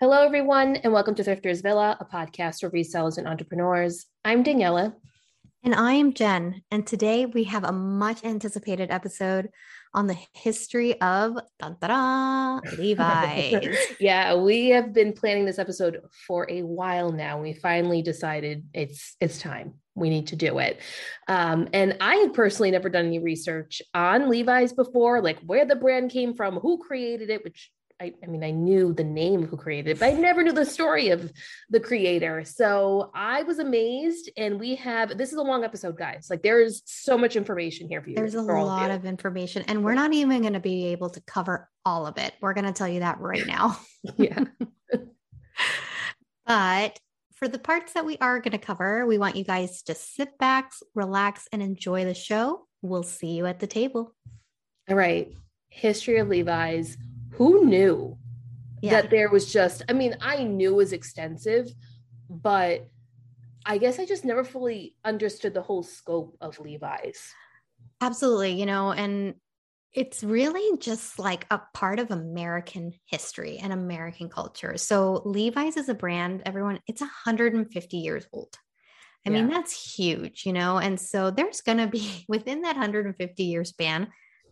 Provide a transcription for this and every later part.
Hello, everyone, and welcome to Thrifters Villa, a podcast for resellers and entrepreneurs. I'm Daniela. And I am Jen. And today we have a much anticipated episode on the history of Levi's. yeah, we have been planning this episode for a while now. We finally decided it's it's time. We need to do it. Um, and I had personally never done any research on Levi's before, like where the brand came from, who created it, which I, I, mean, I knew the name who created it, but I never knew the story of the creator. So I was amazed. And we have this is a long episode, guys. Like there is so much information here for you. There's a lot of, of information, and we're not even going to be able to cover all of it. We're going to tell you that right now. yeah. but for the parts that we are going to cover, we want you guys to sit back, relax, and enjoy the show. We'll see you at the table. All right. History of Levi's who knew yeah. that there was just, I mean, I knew it was extensive, but I guess I just never fully understood the whole scope of Levi's. Absolutely. You know, and it's really just like a part of American history and American culture. So Levi's is a brand, everyone, it's 150 years old. I yeah. mean, that's huge, you know? And so there's going to be within that 150 year span,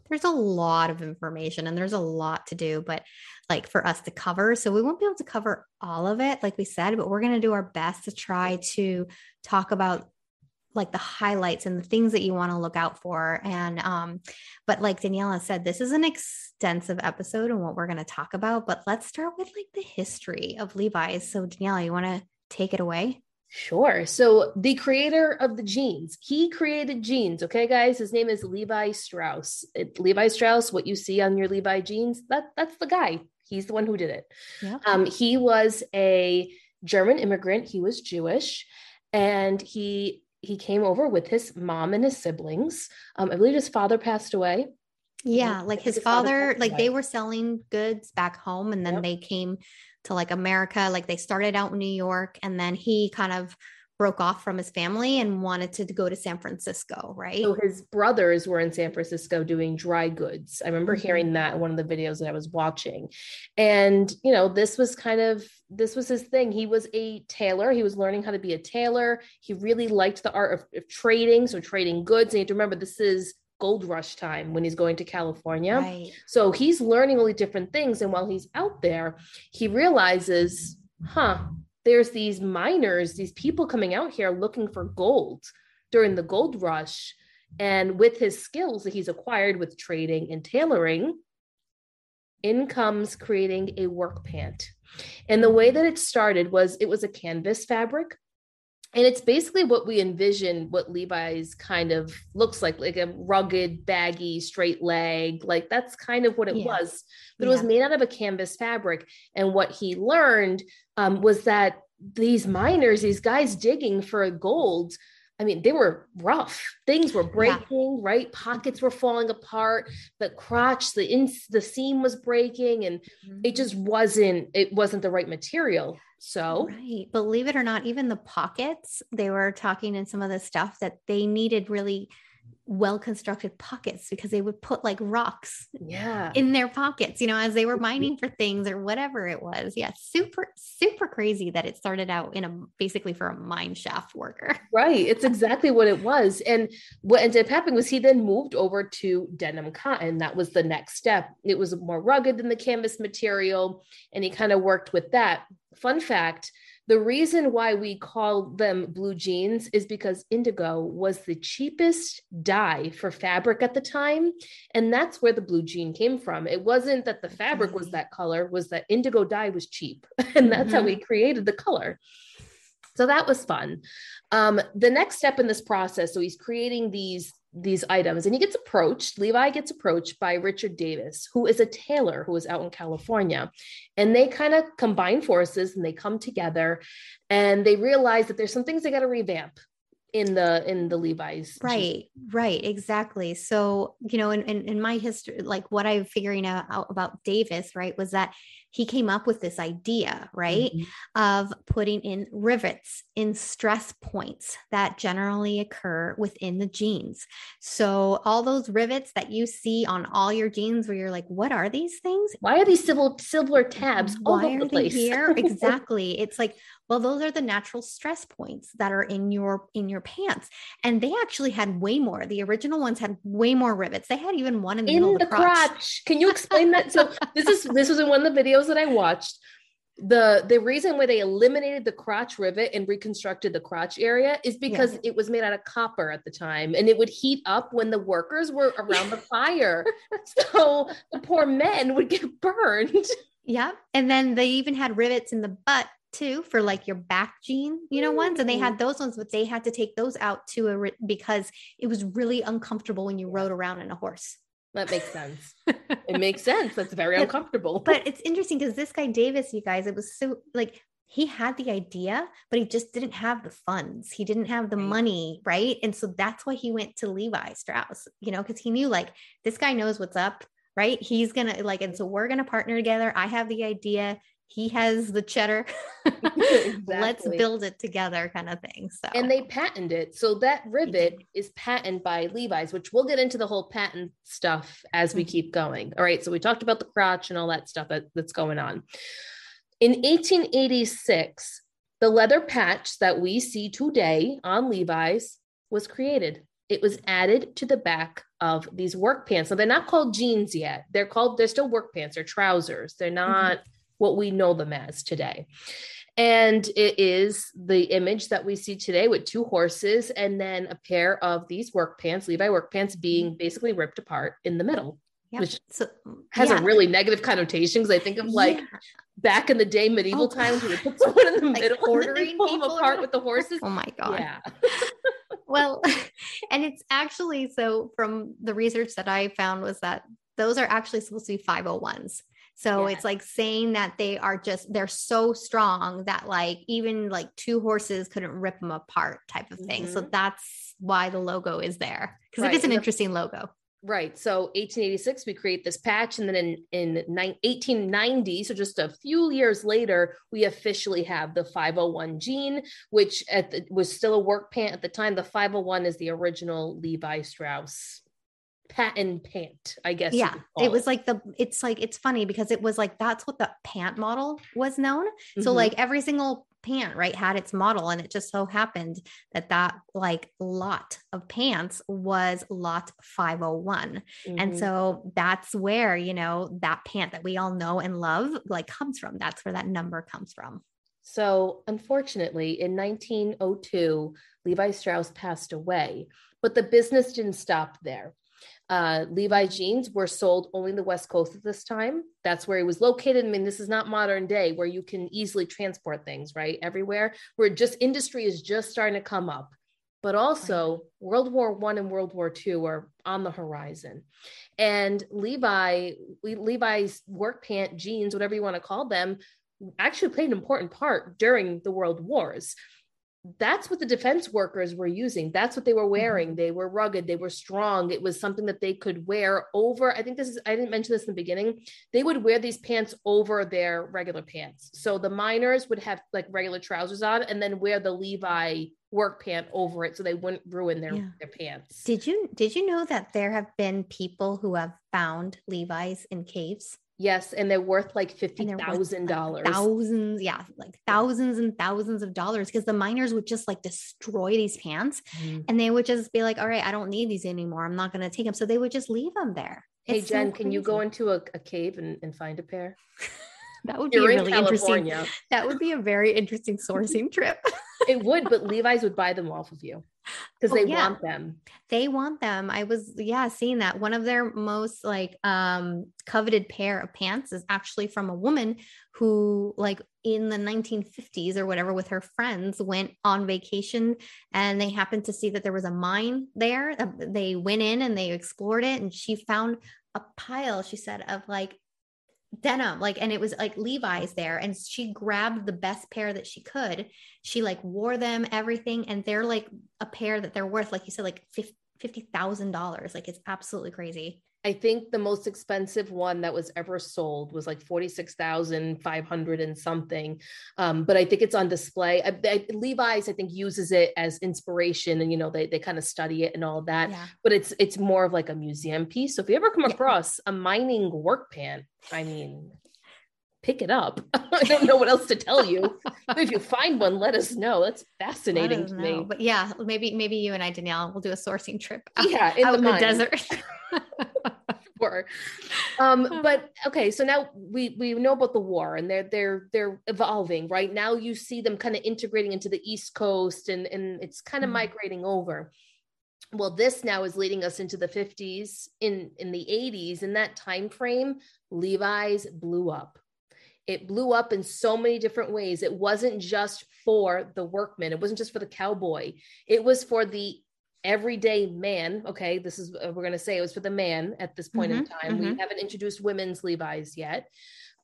there's a lot of information and there's a lot to do, but like for us to cover. So we won't be able to cover all of it, like we said, but we're going to do our best to try to talk about like the highlights and the things that you want to look out for. And, um, but like Daniela said, this is an extensive episode and what we're going to talk about, but let's start with like the history of Levi's. So Daniela, you want to take it away? Sure. So the creator of the jeans, he created jeans. Okay, guys. His name is Levi Strauss. It, Levi Strauss, what you see on your Levi jeans, that that's the guy. He's the one who did it. Yeah. Um, he was a German immigrant. He was Jewish, and he he came over with his mom and his siblings. Um, I believe his father passed away. Yeah, like his, his father, father like away. they were selling goods back home, and then yep. they came to like America. Like they started out in New York and then he kind of broke off from his family and wanted to go to San Francisco, right? So his brothers were in San Francisco doing dry goods. I remember mm-hmm. hearing that in one of the videos that I was watching. And, you know, this was kind of this was his thing. He was a tailor. He was learning how to be a tailor. He really liked the art of, of trading, so trading goods. And you have to remember this is gold rush time when he's going to California. Right. So he's learning all these different things. And while he's out there, he realizes, huh, there's these miners, these people coming out here looking for gold during the gold rush. And with his skills that he's acquired with trading and tailoring, in comes creating a work pant. And the way that it started was it was a canvas fabric and it's basically what we envision what levi's kind of looks like like a rugged baggy straight leg like that's kind of what it yeah. was but yeah. it was made out of a canvas fabric and what he learned um, was that these miners these guys digging for gold I mean, they were rough. Things were breaking, yeah. right? Pockets were falling apart. The crotch, the in, the seam was breaking, and mm-hmm. it just wasn't. It wasn't the right material. So, right. Believe it or not, even the pockets, they were talking in some of the stuff that they needed really well constructed pockets because they would put like rocks yeah. in their pockets you know as they were mining for things or whatever it was. Yeah super super crazy that it started out in a basically for a mine shaft worker. Right it's exactly what it was. And what ended up happening was he then moved over to denim cotton. That was the next step. It was more rugged than the canvas material and he kind of worked with that. Fun fact the reason why we call them blue jeans is because indigo was the cheapest dye for fabric at the time. And that's where the blue jean came from. It wasn't that the fabric was that color, was that indigo dye was cheap. And that's mm-hmm. how we created the color. So that was fun. Um, the next step in this process, so he's creating these these items. And he gets approached levi gets approached by richard davis who is a tailor who is out in california. And they kind of combine forces and they come together and they realize that there's some things they got to revamp in the in the levi's right right exactly. So you know in, in, in my history like what i'm figuring out about davis right was that he came up with this idea, right, mm-hmm. of putting in rivets in stress points that generally occur within the jeans. So, all those rivets that you see on all your jeans, where you're like, what are these things? Why are these silver, silver tabs Why all over the place? here? exactly. It's like, well, those are the natural stress points that are in your in your pants. And they actually had way more. The original ones had way more rivets. They had even one in the, in the, the crotch. crotch. Can you explain that? So this is this was in one of the videos that I watched. The the reason why they eliminated the crotch rivet and reconstructed the crotch area is because yeah. it was made out of copper at the time and it would heat up when the workers were around the fire. so the poor men would get burned. Yeah. And then they even had rivets in the butt too for like your back jean, you know, ones. And they mm-hmm. had those ones, but they had to take those out too a, because it was really uncomfortable when you rode around in a horse. That makes sense. it makes sense. That's very uncomfortable. But it's interesting because this guy Davis, you guys, it was so like he had the idea, but he just didn't have the funds. He didn't have the right. money, right? And so that's why he went to Levi Strauss, you know, because he knew like this guy knows what's up, right? He's gonna like, and so we're gonna partner together. I have the idea he has the cheddar. exactly. Let's build it together, kind of thing. So and they patented it. So that rivet is patented by Levi's, which we'll get into the whole patent stuff as we mm-hmm. keep going. All right. So we talked about the crotch and all that stuff that, that's going on. In 1886, the leather patch that we see today on Levi's was created. It was added to the back of these work pants. So they're not called jeans yet. They're called, they're still work pants or trousers. They're not. Mm-hmm what we know them as today. And it is the image that we see today with two horses and then a pair of these work pants, Levi work pants, being mm-hmm. basically ripped apart in the middle, yep. which so, has yeah. a really negative connotation because I think of like yeah. back in the day, medieval oh, times, we put someone in the like middle ordering pull them apart with the horses. Oh my God. Yeah. well, and it's actually so from the research that I found was that those are actually supposed to be 501s. So yeah. it's like saying that they are just they're so strong that like even like two horses couldn't rip them apart type of thing. Mm-hmm. So that's why the logo is there because right. it is an and interesting logo. Right. So 1886 we create this patch and then in in 1890 so just a few years later we officially have the 501 jean, which at the, was still a work pant at the time the 501 is the original Levi Strauss patent pant, I guess. Yeah. It was like the, it's like, it's funny because it was like, that's what the pant model was known. Mm-hmm. So, like, every single pant, right, had its model. And it just so happened that that like lot of pants was lot 501. Mm-hmm. And so that's where, you know, that pant that we all know and love like comes from. That's where that number comes from. So, unfortunately, in 1902, Levi Strauss passed away, but the business didn't stop there. Uh, Levi jeans were sold only in the West Coast at this time. That's where he was located. I mean, this is not modern day where you can easily transport things, right? Everywhere where just industry is just starting to come up. But also, World War One and World War Two are on the horizon, and Levi, Levi's work pant jeans, whatever you want to call them, actually played an important part during the world wars that's what the defense workers were using. That's what they were wearing. Mm-hmm. They were rugged, they were strong. It was something that they could wear over. I think this is, I didn't mention this in the beginning. They would wear these pants over their regular pants. So the miners would have like regular trousers on and then wear the Levi work pant over it so they wouldn't ruin their, yeah. their pants. Did you did you know that there have been people who have found Levi's in caves? Yes, and they're worth like fifty thousand dollars. Thousands, yeah, like thousands and thousands of dollars because the miners would just like destroy these pants, mm. and they would just be like, "All right, I don't need these anymore. I'm not going to take them." So they would just leave them there. Hey it's Jen, so can you go into a, a cave and, and find a pair? that would You're be really in interesting. That would be a very interesting sourcing trip. it would, but Levi's would buy them off of you because oh, they yeah. want them. They want them. I was yeah seeing that one of their most like um coveted pair of pants is actually from a woman who like in the 1950s or whatever with her friends went on vacation and they happened to see that there was a mine there. They went in and they explored it and she found a pile she said of like denim like and it was like levi's there and she grabbed the best pair that she could. She like wore them everything and they're like a pair that they're worth like you said like $50000 like it's absolutely crazy I think the most expensive one that was ever sold was like 46,500 and something. Um, but I think it's on display. I, I, Levi's, I think, uses it as inspiration and, you know, they, they kind of study it and all that. Yeah. But it's it's more of like a museum piece. So if you ever come across a mining work pant, I mean, pick it up. I don't know what else to tell you. if you find one, let us know. That's fascinating to know. me. But yeah, maybe maybe you and I, Danielle, will do a sourcing trip. Out, yeah, in, the, in the desert. sure. Um, but okay, so now we we know about the war and they're they're they're evolving, right? Now you see them kind of integrating into the East Coast and and it's kind of mm. migrating over. Well, this now is leading us into the 50s in in the 80s. In that time frame, Levi's blew up it blew up in so many different ways. It wasn't just for the workman, it wasn't just for the cowboy, it was for the everyday man. Okay, this is we're going to say it was for the man at this point mm-hmm, in time. Mm-hmm. We haven't introduced women's Levi's yet.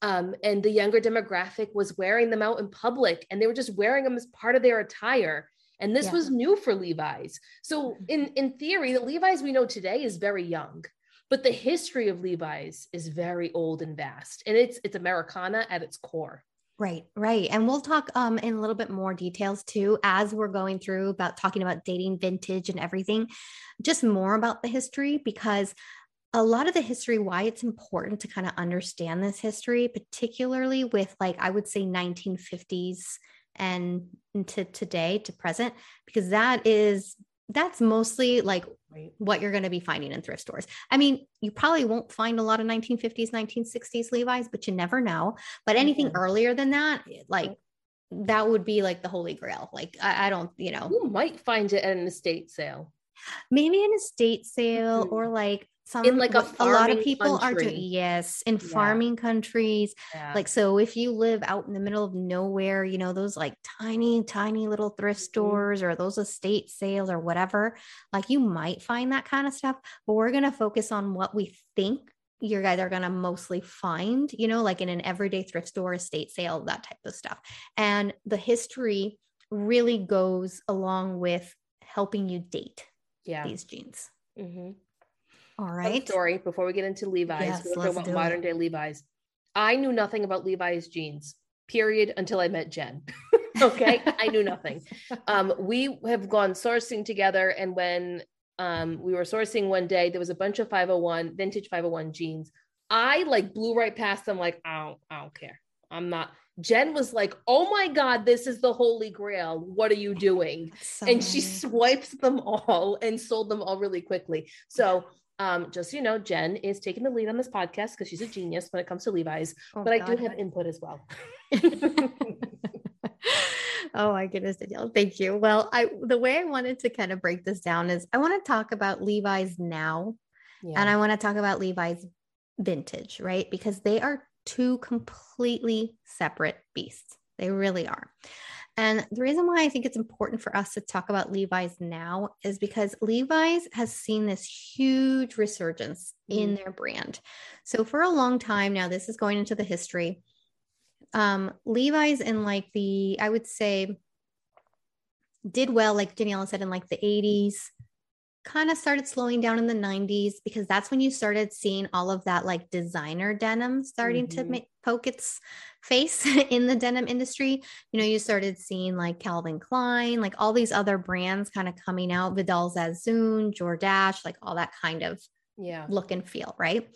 Um, and the younger demographic was wearing them out in public and they were just wearing them as part of their attire and this yeah. was new for levi's so mm-hmm. in in theory the levi's we know today is very young but the history of Levi's is very old and vast, and it's it's Americana at its core. Right, right. And we'll talk um, in a little bit more details too as we're going through about talking about dating vintage and everything, just more about the history because a lot of the history, why it's important to kind of understand this history, particularly with like, I would say 1950s and to today to present, because that is that's mostly like what you're going to be finding in thrift stores. I mean, you probably won't find a lot of 1950s, 1960s Levi's, but you never know. But anything mm-hmm. earlier than that, like that would be like the holy grail. Like I, I, don't, you know, you might find it at an estate sale. Maybe an estate sale mm-hmm. or like some in like a, a lot of people country. are doing yes in yeah. farming countries yeah. like so if you live out in the middle of nowhere you know those like tiny tiny little thrift mm-hmm. stores or those estate sales or whatever like you might find that kind of stuff but we're going to focus on what we think you guys are going to mostly find you know like in an everyday thrift store estate sale that type of stuff and the history really goes along with helping you date yeah. these jeans mm-hmm. All right. Story before we get into Levi's. Yes, we're talking about modern it. day Levi's. I knew nothing about Levi's jeans, period, until I met Jen. okay. I knew nothing. Um, we have gone sourcing together. And when um, we were sourcing one day, there was a bunch of 501, vintage 501 jeans. I like blew right past them, like, I don't, I don't care. I'm not. Jen was like, "Oh my god, this is the holy grail. What are you doing?" So and she swiped them all and sold them all really quickly. So um, just so you know, Jen is taking the lead on this podcast because she's a genius when it comes to Levi's, oh, but God. I do have input as well. oh my goodness, Danielle. Thank you. Well, I the way I wanted to kind of break this down is I want to talk about Levi's now yeah. and I want to talk about Levi's vintage, right? Because they are two completely separate beasts. They really are. And the reason why I think it's important for us to talk about Levi's now is because Levi's has seen this huge resurgence mm. in their brand. So for a long time now, this is going into the history. Um, Levi's in like the, I would say, did well, like Daniela said, in like the 80s, kind of started slowing down in the 90s because that's when you started seeing all of that like designer denim starting mm-hmm. to make, poke its face in the denim industry. You know, you started seeing like Calvin Klein, like all these other brands kind of coming out, Vidal Sassoon, Jordache, like all that kind of yeah look and feel, right?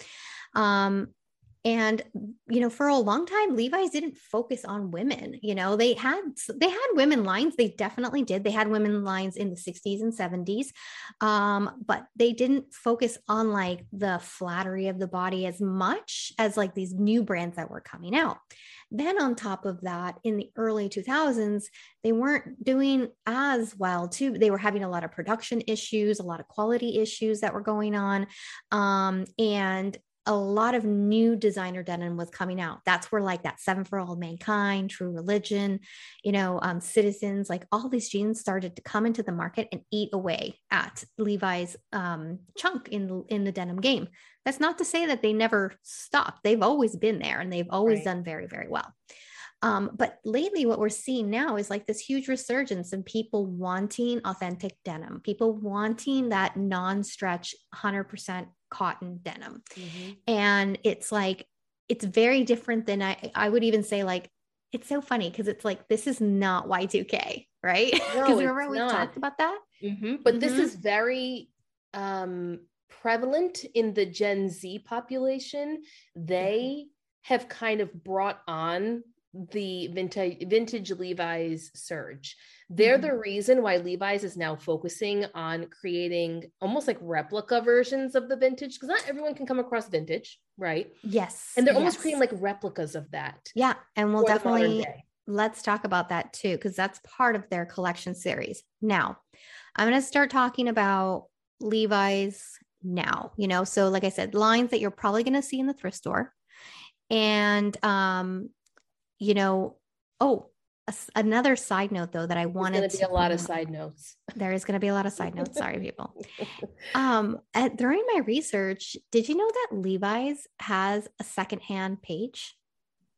Um, and you know for a long time levi's didn't focus on women you know they had they had women lines they definitely did. They had women lines in the 60s and 70s um, but they didn't focus on like the flattery of the body as much as like these new brands that were coming out. Then on top of that in the early 2000s they weren't doing as well too. They were having a lot of production issues a lot of quality issues that were going on um, and a lot of new designer denim was coming out. That's where like that Seven for All Mankind, True Religion, you know, um, Citizens, like all these jeans started to come into the market and eat away at Levi's um, chunk in in the denim game. That's not to say that they never stopped. They've always been there and they've always right. done very very well. Um, but lately, what we're seeing now is like this huge resurgence in people wanting authentic denim, people wanting that non stretch 100% cotton denim. Mm-hmm. And it's like, it's very different than I, I would even say, like, it's so funny because it's like, this is not Y2K, right? Because no, remember we talked about that? Mm-hmm. But this mm-hmm. is very um, prevalent in the Gen Z population. They have kind of brought on the vintage vintage Levi's surge. They're mm-hmm. the reason why Levi's is now focusing on creating almost like replica versions of the vintage because not everyone can come across vintage, right? Yes. And they're yes. almost creating like replicas of that. Yeah, and we'll definitely let's talk about that too because that's part of their collection series. Now, I'm going to start talking about Levi's now, you know. So like I said, lines that you're probably going to see in the thrift store and um you know, oh, a, another side note though that I wanted There's to be a lot of side notes. There is going to be a lot of side notes. Sorry, people. Um, at, during my research, did you know that Levi's has a secondhand page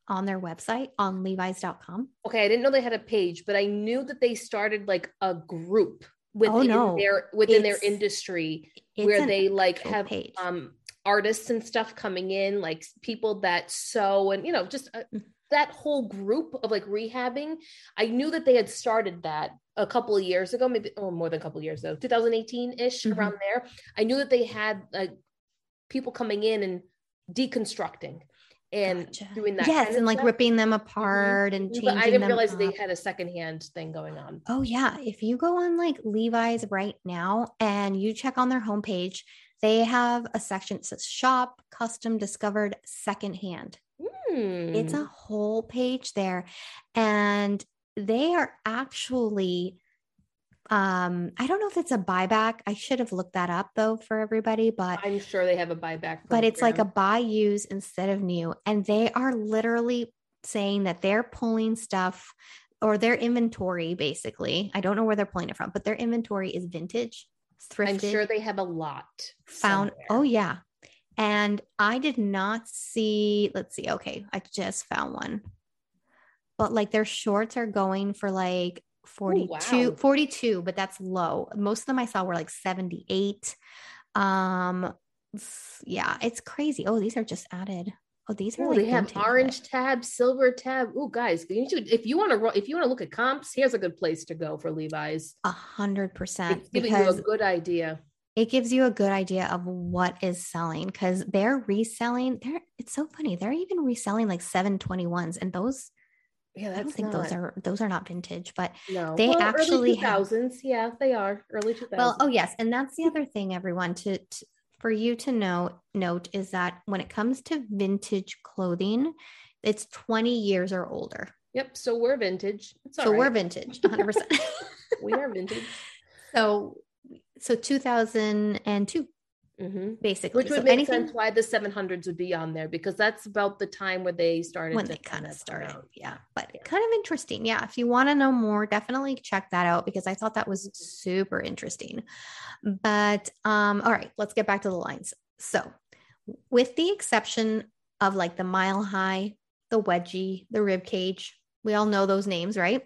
on their website on levi's.com? Okay, I didn't know they had a page, but I knew that they started like a group within oh, no. their within it's, their industry where they like have page. um artists and stuff coming in, like people that sew and you know just. Uh, mm that whole group of like rehabbing, I knew that they had started that a couple of years ago, maybe or more than a couple of years ago, 2018 ish, mm-hmm. around there. I knew that they had like people coming in and deconstructing and gotcha. doing that. Yes, and like stuff. ripping them mm-hmm. apart mm-hmm. and changing. But I didn't realize up. they had a secondhand thing going on. Oh yeah, if you go on like Levi's right now and you check on their homepage, they have a section that says "Shop Custom Discovered Secondhand." It's a hmm. whole page there. And they are actually um i don't know if it's a buyback i should have looked that up though for everybody but i'm sure they have a buyback but it's like a buy use instead of new and they are literally saying that they're pulling stuff or their inventory basically i don't know where they're pulling it from but their inventory is vintage thrifted i'm sure they have a lot found somewhere. oh yeah and I did not see, let's see, okay, I just found one. But like their shorts are going for like 42, Ooh, wow. 42, but that's low. Most of them I saw were like 78. Um yeah, it's crazy. Oh, these are just added. Oh, these are Ooh, like they have orange tab, silver tab. Oh, guys, you should, if you want to if you want to look at comps, here's a good place to go for Levi's. A hundred percent. Giving you a good idea it gives you a good idea of what is selling because they're reselling. They're it's so funny. They're even reselling like 721s and those yeah, I don't think not, those are those are not vintage, but no. they well, actually thousands. Yeah, they are early 2000s. Well, oh yes, and that's the other thing, everyone, to, to for you to know note is that when it comes to vintage clothing, it's 20 years or older. Yep. So we're vintage. so right. we're vintage, 100. percent We are vintage. So so 2002 mm-hmm. basically. Which would so make anything, sense why the 700s would be on there because that's about the time where they started when they kind of started. yeah but yeah. kind of interesting. Yeah if you want to know more definitely check that out because i thought that was super interesting. But um all right let's get back to the lines. So with the exception of like the mile high the wedgie the rib cage we all know those names right?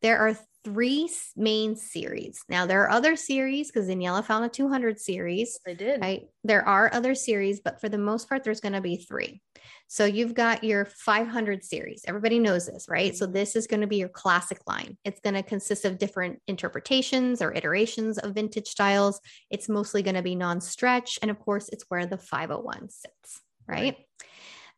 There are three main series. Now there are other series because Daniela found a 200 series. I did. Right. There are other series, but for the most part, there's going to be three. So you've got your 500 series. Everybody knows this, right? So this is going to be your classic line. It's going to consist of different interpretations or iterations of vintage styles. It's mostly going to be non-stretch, and of course, it's where the 501 sits, right? right.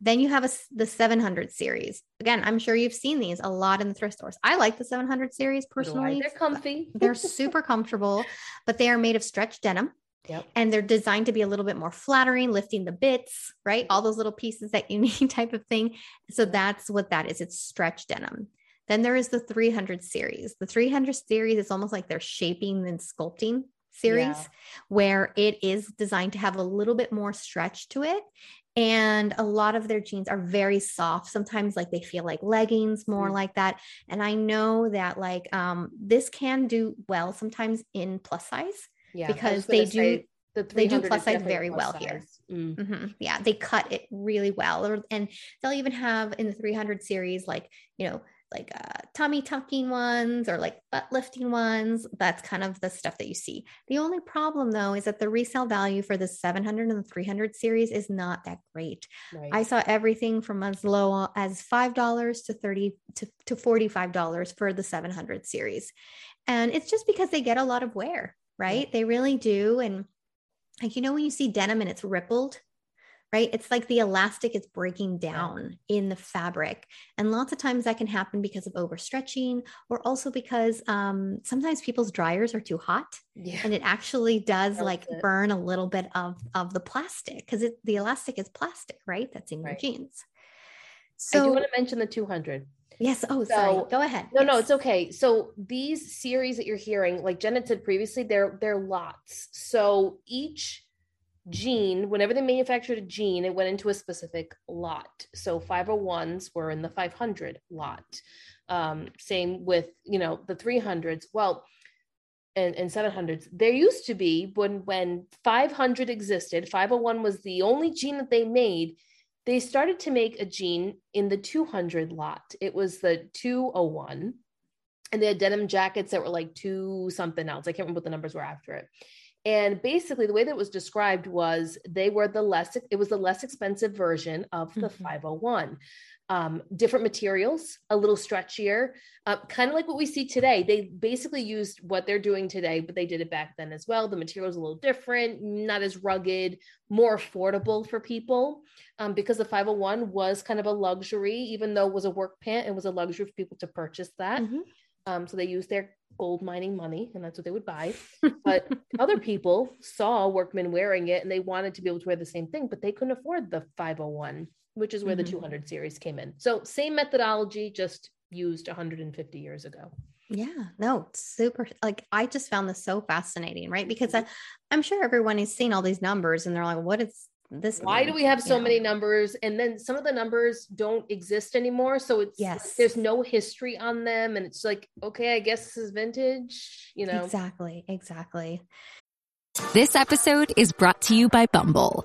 Then you have a, the 700 series. Again, I'm sure you've seen these a lot in the thrift stores. I like the 700 series personally. They're comfy. they're super comfortable, but they are made of stretch denim. Yep. And they're designed to be a little bit more flattering, lifting the bits, right? All those little pieces that you need type of thing. So that's what that is. It's stretch denim. Then there is the 300 series. The 300 series is almost like they're shaping and sculpting series yeah. where it is designed to have a little bit more stretch to it and a lot of their jeans are very soft sometimes like they feel like leggings more mm-hmm. like that and i know that like um this can do well sometimes in plus size yeah, because they do the they do plus size very plus well size. here mm. mm-hmm. yeah they cut it really well and they'll even have in the 300 series like you know like uh, tummy tucking ones or like butt lifting ones. That's kind of the stuff that you see. The only problem though is that the resale value for the 700 and the 300 series is not that great. Right. I saw everything from as low as $5 to 30 to, to $45 for the 700 series. And it's just because they get a lot of wear, right? They really do. And like, you know, when you see denim and it's rippled, right? It's like the elastic is breaking down in the fabric. And lots of times that can happen because of overstretching or also because um, sometimes people's dryers are too hot yeah. and it actually does like it. burn a little bit of, of the plastic because the elastic is plastic, right? That's in right. your jeans. So I do want to mention the 200. Yes. Oh, so, sorry. Go ahead. No, yes. no, it's okay. So these series that you're hearing, like Jen had said previously, they're they're lots. So each jean, whenever they manufactured a jean, it went into a specific lot. So 501s were in the 500 lot. Um, same with, you know, the 300s. Well, and, and 700s. There used to be when when 500 existed, 501 was the only jean that they made. They started to make a jean in the 200 lot. It was the 201 and they had denim jackets that were like two something else. I can't remember what the numbers were after it. And basically, the way that it was described was they were the less, it was the less expensive version of the mm-hmm. 501. Um, different materials, a little stretchier, uh, kind of like what we see today. They basically used what they're doing today, but they did it back then as well. The material is a little different, not as rugged, more affordable for people um, because the 501 was kind of a luxury, even though it was a work pant, it was a luxury for people to purchase that. Mm-hmm. Um, so they used their gold mining money and that's what they would buy. But other people saw workmen wearing it and they wanted to be able to wear the same thing, but they couldn't afford the 501, which is where mm-hmm. the 200 series came in. So same methodology, just used 150 years ago. Yeah, no, super. Like I just found this so fascinating, right? Because I, I'm sure everyone has seen all these numbers and they're like, what is this why mean? do we have so yeah. many numbers? And then some of the numbers don't exist anymore. So it's yes. there's no history on them. And it's like okay i guess this is vintage you know? Exactly exactly. This episode is brought to you by bumble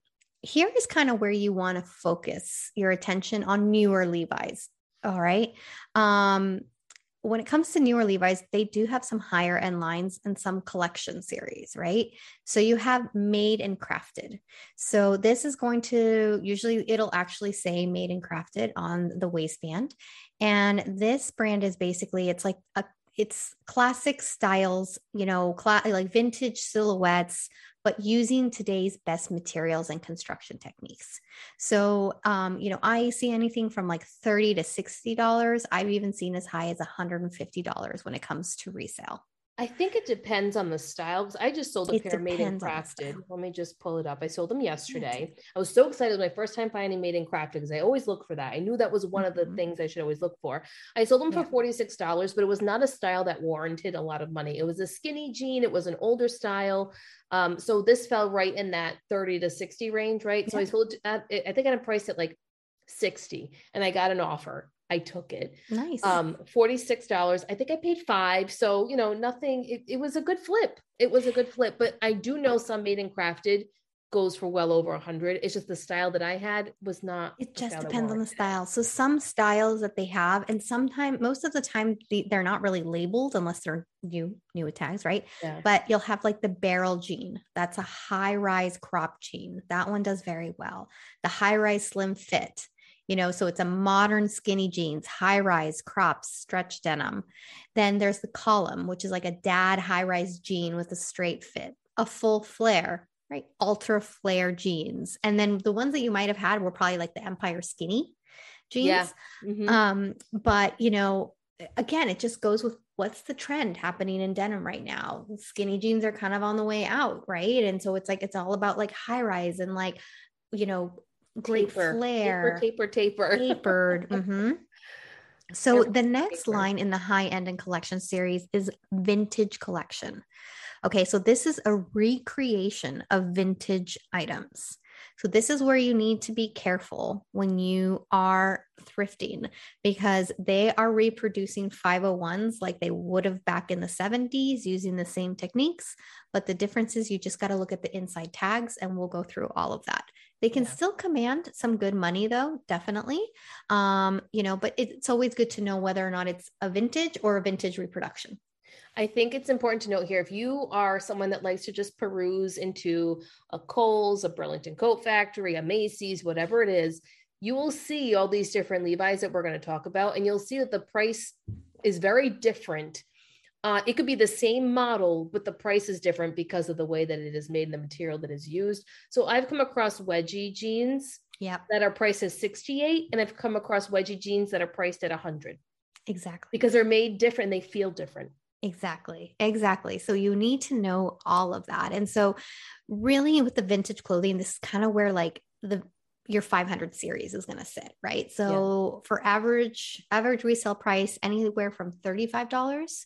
here is kind of where you want to focus your attention on newer Levi's. All right. Um, when it comes to newer Levi's, they do have some higher end lines and some collection series, right? So you have made and crafted. So this is going to usually it'll actually say made and crafted on the waistband. And this brand is basically it's like a it's classic styles, you know, cl- like vintage silhouettes but using today's best materials and construction techniques. So, um, you know, I see anything from like 30 to $60. I've even seen as high as $150 when it comes to resale. I think it depends on the style because I just sold a it pair made and crafted. Let me just pull it up. I sold them yesterday. I was so excited. It was my first time finding made and crafted because I always look for that. I knew that was one mm-hmm. of the mm-hmm. things I should always look for. I sold them yeah. for $46, but it was not a style that warranted a lot of money. It was a skinny jean, it was an older style. Um, so this fell right in that 30 to 60 range, right? Yeah. So I sold I think I priced it like 60 and I got an offer. I took it. Nice. Um, $46. I think I paid five. So, you know, nothing, it, it was a good flip. It was a good flip, but I do know some made and crafted goes for well over a hundred. It's just the style that I had was not. It just depends on the style. So some styles that they have, and sometimes most of the time they're not really labeled unless they're new new tags, right? Yeah. But you'll have like the barrel jean. That's a high rise crop jean. That one does very well. The high rise slim fit you know, so it's a modern skinny jeans, high rise crops, stretch denim. Then there's the column, which is like a dad high rise jean with a straight fit, a full flare, right? Ultra flare jeans. And then the ones that you might have had were probably like the Empire skinny jeans. Yeah. Mm-hmm. Um, but you know, again, it just goes with what's the trend happening in denim right now. Skinny jeans are kind of on the way out, right? And so it's like it's all about like high rise and like you know great taper, flare, taper, taper, taper. tapered. mm-hmm. So the next paper. line in the high end and collection series is vintage collection. Okay, so this is a recreation of vintage items. So this is where you need to be careful when you are thrifting because they are reproducing 501s like they would have back in the 70s using the same techniques. But the difference is you just got to look at the inside tags and we'll go through all of that. They can Yeah. still command some good money though, definitely. Um, you know, but it's always good to know whether or not it's a vintage or a vintage reproduction. I think it's important to note here if you are someone that likes to just peruse into a Kohl's, a Burlington Coat Factory, a Macy's, whatever it is, you will see all these different Levi's that we're going to talk about, and you'll see that the price is very different. Uh, it could be the same model, but the price is different because of the way that it is made and the material that is used. So I've come across wedgie jeans Yep, that are priced at 68, and I've come across wedgie jeans that are priced at 100 exactly. because they're made different, they feel different. Exactly. Exactly. So you need to know all of that. And so really with the vintage clothing, this is kind of where like the your 500 series is going to sit, right? So for average average resale price anywhere from $35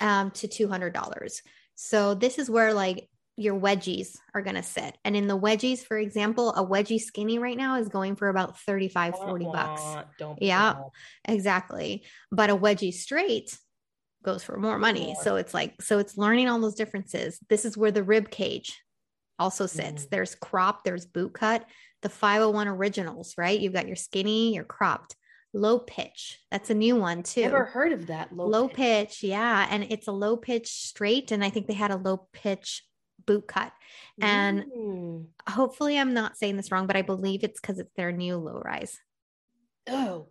um, to $200. So this is where like your wedgies are going to sit. And in the wedgies, for example, a wedgie skinny right now is going for about 35 40 bucks. Don't Yeah. Exactly. But a wedgie straight goes for more money. So it's like, so it's learning all those differences. This is where the rib cage also sits. Mm. There's crop, there's boot cut, the 501 originals, right? You've got your skinny, your cropped, low pitch. That's a new one too. Never heard of that. Low, low pitch. pitch. Yeah. And it's a low pitch straight. And I think they had a low pitch boot cut. and- Mm. Hopefully, I'm not saying this wrong, but I believe it's because it's their new low rise. oh,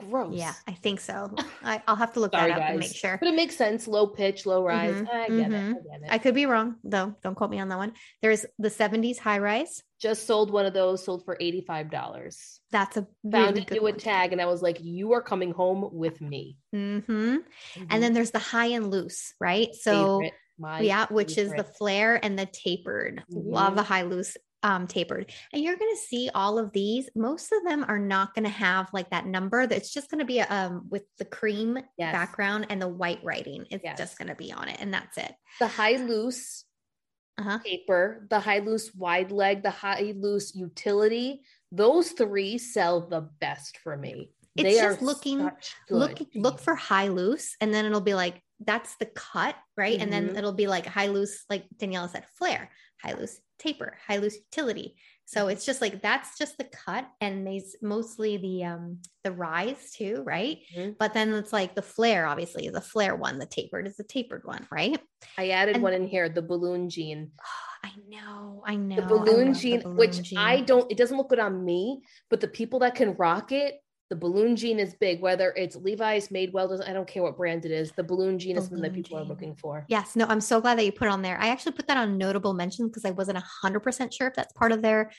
gross. Yeah, I think so. I, I'll have to look Sorry, that up and make sure. But it makes sense. Low pitch, low rise. Mhm, I get mhm. it. I get it. I could be wrong though. Don't quote me on that one. There's the 70s high rise. just sold one of those. Sold for eighty five dollars. That's a Found really it good new a tag, and I was like, "You are coming home with me." Mhm. Mhm. And then there's the high and loose, right? So Favorite, my yeah, which is the flare and the tapered. Love Mhm. the high loose um tapered. And you're going to see all of these. Most of them are not going to have like that number. That's just going to be um with the cream Yes. background and the white writing. It's Yes. just going to be on it and that's it. the high loose Uh-huh. taper, the high loose wide leg, the high loose utility. Those three sell the best for me. It's they just looking- look look for high loose and then it'll be like that's the cut right and then Mhm. it'll be like high loose like daniela said flare high loose taper high loose utility so Mm-hmm. it's just like that's just the cut and these mostly the um the rise too right Mhm. but then it's like the flare obviously is a flare one the tapered is a tapered one right I added and- one in here, the balloon jean. i know i know The balloon the jean, which jean. I don't, it doesn't look good on me, but the people that can rock it, the balloon jean is big, whether it's Levi's, Madewell, doesn't, I don't care what brand it is. The balloon jean is something that Balloon people are looking for. Yes, no, I'm so glad that you put it on there. I actually put that on notable mentions because I wasn't 100% sure if that's part of their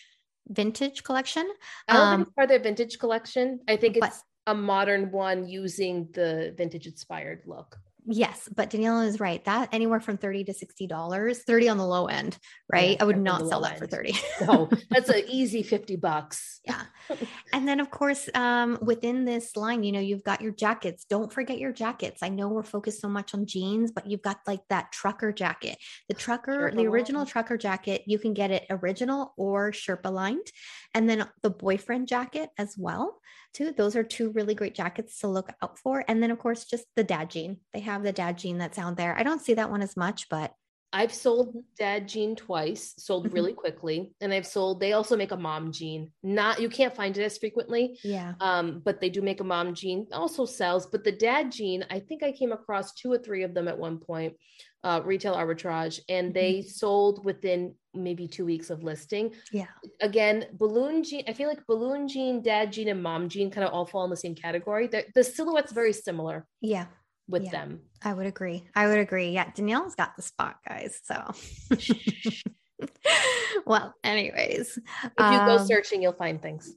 vintage collection. I don't Um, think it's part of their vintage collection. I think but- it's a modern one using the vintage inspired look. Yes, but Daniela is right. That anywhere from 30 to $60, 30 on the low end, right? I would not sell that for 30. No, that's an easy 50 bucks. yeah. And then of course, um, within this line, you know, you've got your jackets. Don't forget your jackets. I know we're focused so much on jeans, but you've got like that trucker jacket. The trucker, Sherpa the original lined. trucker jacket, you can get it original or Sherpa lined. And then the boyfriend jacket as well, too. Those are two really great jackets to look out for. And then of course, just the dad jean. They have the dad jean that's out there. I don't see that one as much, but I've sold dad jean twice, sold Mhm. really quickly, and I've sold. They also make a mom jean. Not you can't find it as frequently, yeah. um, but they do make a mom jean. Also sells, but the dad jean, I think I came across two or three of them at one point, uh, retail arbitrage, and they sold within maybe two weeks of listing. Yeah. Again, balloon jean. I feel like balloon jean, dad jean, and mom jean kind of all fall in the same category. They're, the silhouette's very similar Yeah. with Yeah. them. I would agree. I would agree. Yeah, Danielle's got the spot, guys. So, well, anyways, If you go um, searching, you'll find things.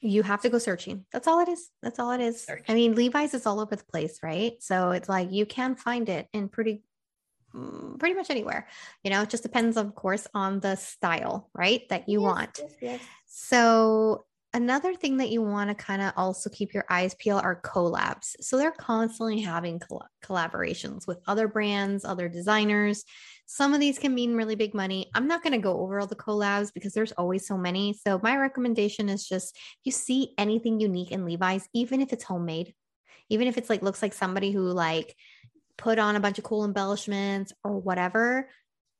you have to go searching. That's all it is. That's all it is. Search. I mean, Levi's is all over the place, right? So it's like you can find it in pretty, Mm, pretty much anywhere. You know, it just depends, of course, on the style, right? That you Yes, want. yes, yes. So another thing that you want to kind of also keep your eyes peeled are collabs. So they're constantly having coll- collaborations with other brands, other designers. Some of these can mean really big money. I'm not going to go over all the collabs because there's always so many. So my recommendation is just if you see anything unique in Levi's, even if it's homemade, even if it's like looks like somebody who like put on a bunch of cool embellishments or whatever,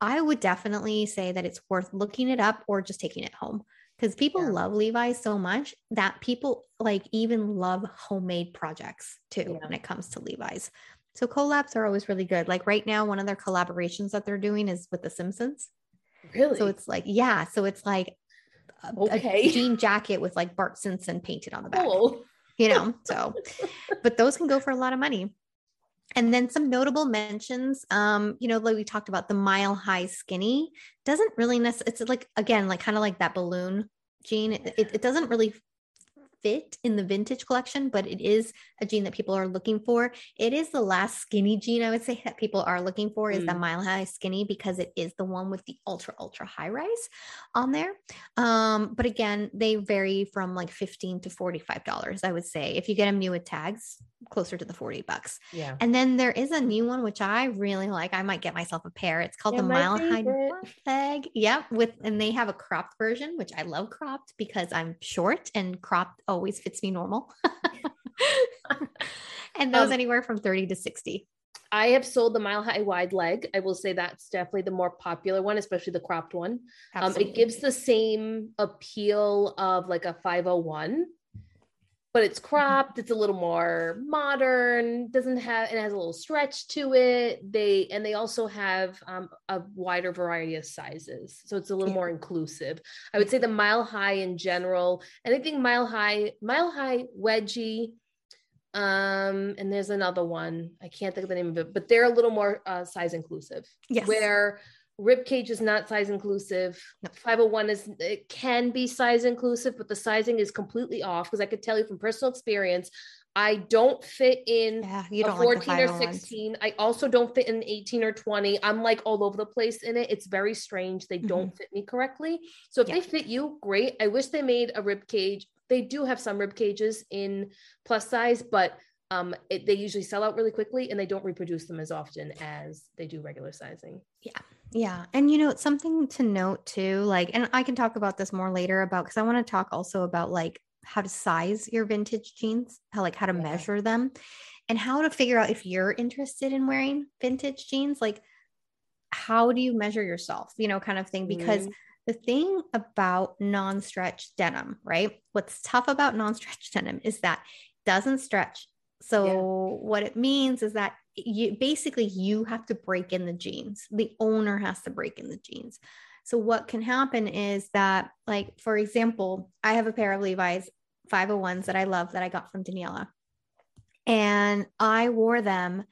I would definitely say that it's worth looking it up or just taking it home because people yeah. love Levi's so much that people like even love homemade projects too yeah. when it comes to Levi's. So collabs are always really good. Like right now, one of their collaborations that they're doing is with The Simpsons. Really? So it's like, yeah. So it's like a, okay. a jean jacket with like Bart Simpson painted on the back. Cool. You know, so but those can go for a lot of money. And then some notable mentions, um, you know, like we talked about the mile high skinny doesn't really necessarily, it's like, again, like kind of like that balloon jean. It, it, doesn't really fit in the vintage collection, but it is a jean that people are looking for. It is the last skinny jean I would say that people are looking for is mm. the mile high skinny because it is the one with the ultra ultra high rise on there. Um, but again, they vary from like 15 to $45 I would say. If you get them new with tags, closer to the 40 bucks. Yeah. And then there is a new one which I really like. I might get myself a pair. It's called yeah, the Mile High Leg. Yep, with and they have a cropped version, which I love cropped because I'm short and cropped always fits me normal. and those um, anywhere from 30 to 60. I have sold the mile high wide leg. I will say that's definitely the more popular one, especially the cropped one. Um, it gives the same appeal of like a 501 but it's mm-hmm. cropped it's a little more modern doesn't have it has a little stretch to it they and they also have um, a wider variety of sizes so it's a little yeah. more inclusive i would say the mile high in general anything mile high mile high wedgie um and there's another one i can't think of the name of it but they're a little more uh, size inclusive yes where rib cage is not size inclusive. No. 501 is it can be size inclusive, but the sizing is completely off because I could tell you from personal experience, I don't fit in yeah, a 14 like or 16. I also don't fit in 18 or 20. I'm like all over the place in it. It's very strange. They mm-hmm. don't fit me correctly. So if yeah. they fit you, great. I wish they made a rib cage. They do have some rib cages in plus size, but um, it, they usually sell out really quickly and they don't reproduce them as often as they do regular sizing. Yeah. Yeah. And you know, it's something to note too, like, and I can talk about this more later about because I want to talk also about like how to size your vintage jeans, how like how to yeah. measure them and how to figure out if you're interested in wearing vintage jeans. Like, how do you measure yourself, you know, kind of thing? Because mm-hmm. the thing about non stretch denim, right? What's tough about non stretch denim is that it doesn't stretch so yeah. what it means is that you basically you have to break in the jeans. The owner has to break in the jeans. So what can happen is that like for example, I have a pair of Levi's 501s that I love that I got from Daniela. And I wore them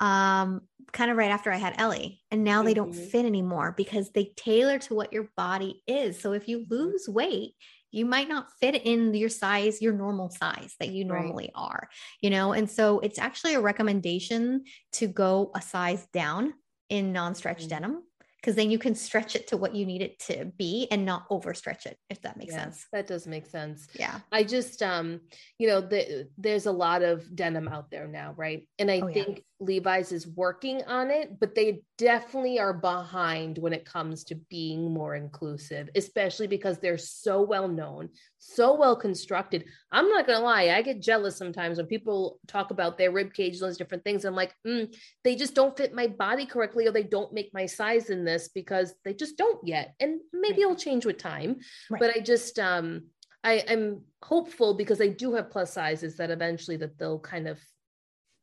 um, kind of right after I had Ellie. And now mm-hmm. they don't mm-hmm. fit anymore because they tailor to what your body is. So if you mm-hmm. lose weight, you might not fit in your size, your normal size that you normally right. are, you know? And so it's actually a recommendation to go a size down in non stretch mm-hmm. denim because then you can stretch it to what you need it to be and not overstretch it if that makes yeah, sense that does make sense yeah i just um you know the, there's a lot of denim out there now right and i oh, think yeah. levi's is working on it but they definitely are behind when it comes to being more inclusive especially because they're so well known so well constructed. I'm not gonna lie, I get jealous sometimes when people talk about their rib cage, those different things. I'm like, mm, they just don't fit my body correctly, or they don't make my size in this because they just don't yet. And maybe right. it'll change with time. Right. But I just um I, I'm hopeful because I do have plus sizes that eventually that they'll kind of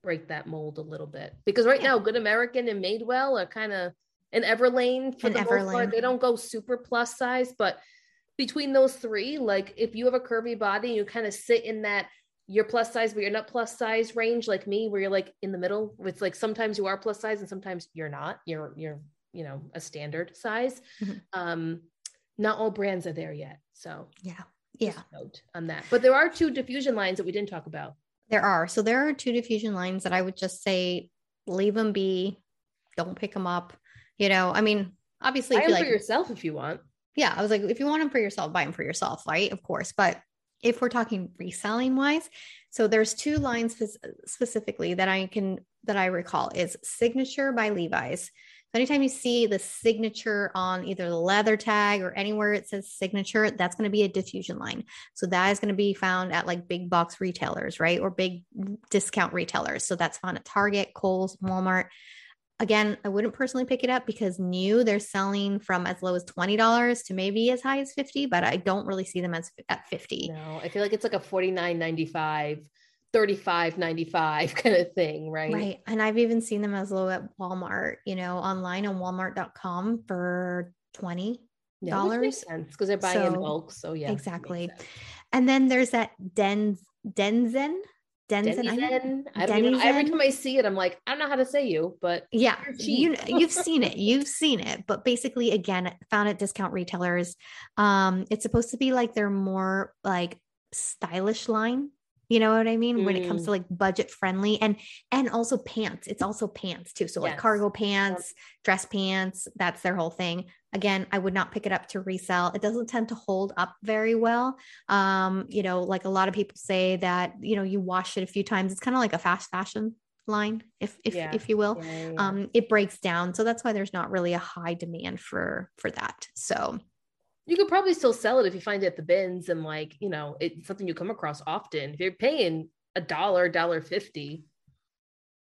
break that mold a little bit. Because right yeah. now, Good American and Madewell are kind of an Everlane for the Everlane. most part. They don't go super plus size, but between those three, like if you have a curvy body, you kind of sit in that you're plus size, but you're not plus size range like me, where you're like in the middle. It's like sometimes you are plus size and sometimes you're not. You're you're you know a standard size. Mm-hmm. Um, not all brands are there yet. So yeah, yeah. Note on that, but there are two diffusion lines that we didn't talk about. There are. So there are two diffusion lines that I would just say leave them be. Don't pick them up. You know, I mean, obviously, buy them like, for yourself if you want yeah, I was like, if you want them for yourself, buy them for yourself, right? Of course. But if we're talking reselling wise, so there's two lines specifically that I can that I recall is signature by Levi's. So anytime you see the signature on either the leather tag or anywhere it says signature, that's going to be a diffusion line. So that is going to be found at like big box retailers, right? Or big discount retailers. So that's found at Target, Kohl's, Walmart. Again, I wouldn't personally pick it up because new they're selling from as low as $20 to maybe as high as 50, but I don't really see them as at 50. No, I feel like it's like a 49.95 35.95 kind of thing, right? Right. And I've even seen them as low at Walmart, you know, online on walmart.com for 20 dollars yeah, because they're buying so, in bulk. So yeah, exactly. And then there's that Den Denzen Denizen. Denizen. I don't even, every time I see it, I'm like, I don't know how to say you, but yeah, you you've seen it, you've seen it. But basically, again, found at discount retailers. Um, it's supposed to be like they're more like stylish line you know what i mean mm. when it comes to mm. like budget friendly and and also pants it's also pants too so yes. like cargo pants yep. dress pants that's their whole thing again i would not pick it up to resell it doesn't tend to hold up very well um you know like a lot of people say that you know you wash it a few times it's kind of like a fast fashion line if if yeah. if you will yeah, yeah, um it breaks down so that's why there's not really a high demand for for that so you could probably still sell it if you find it at the bins and like you know it's something you come across often. If you're paying a dollar dollar 50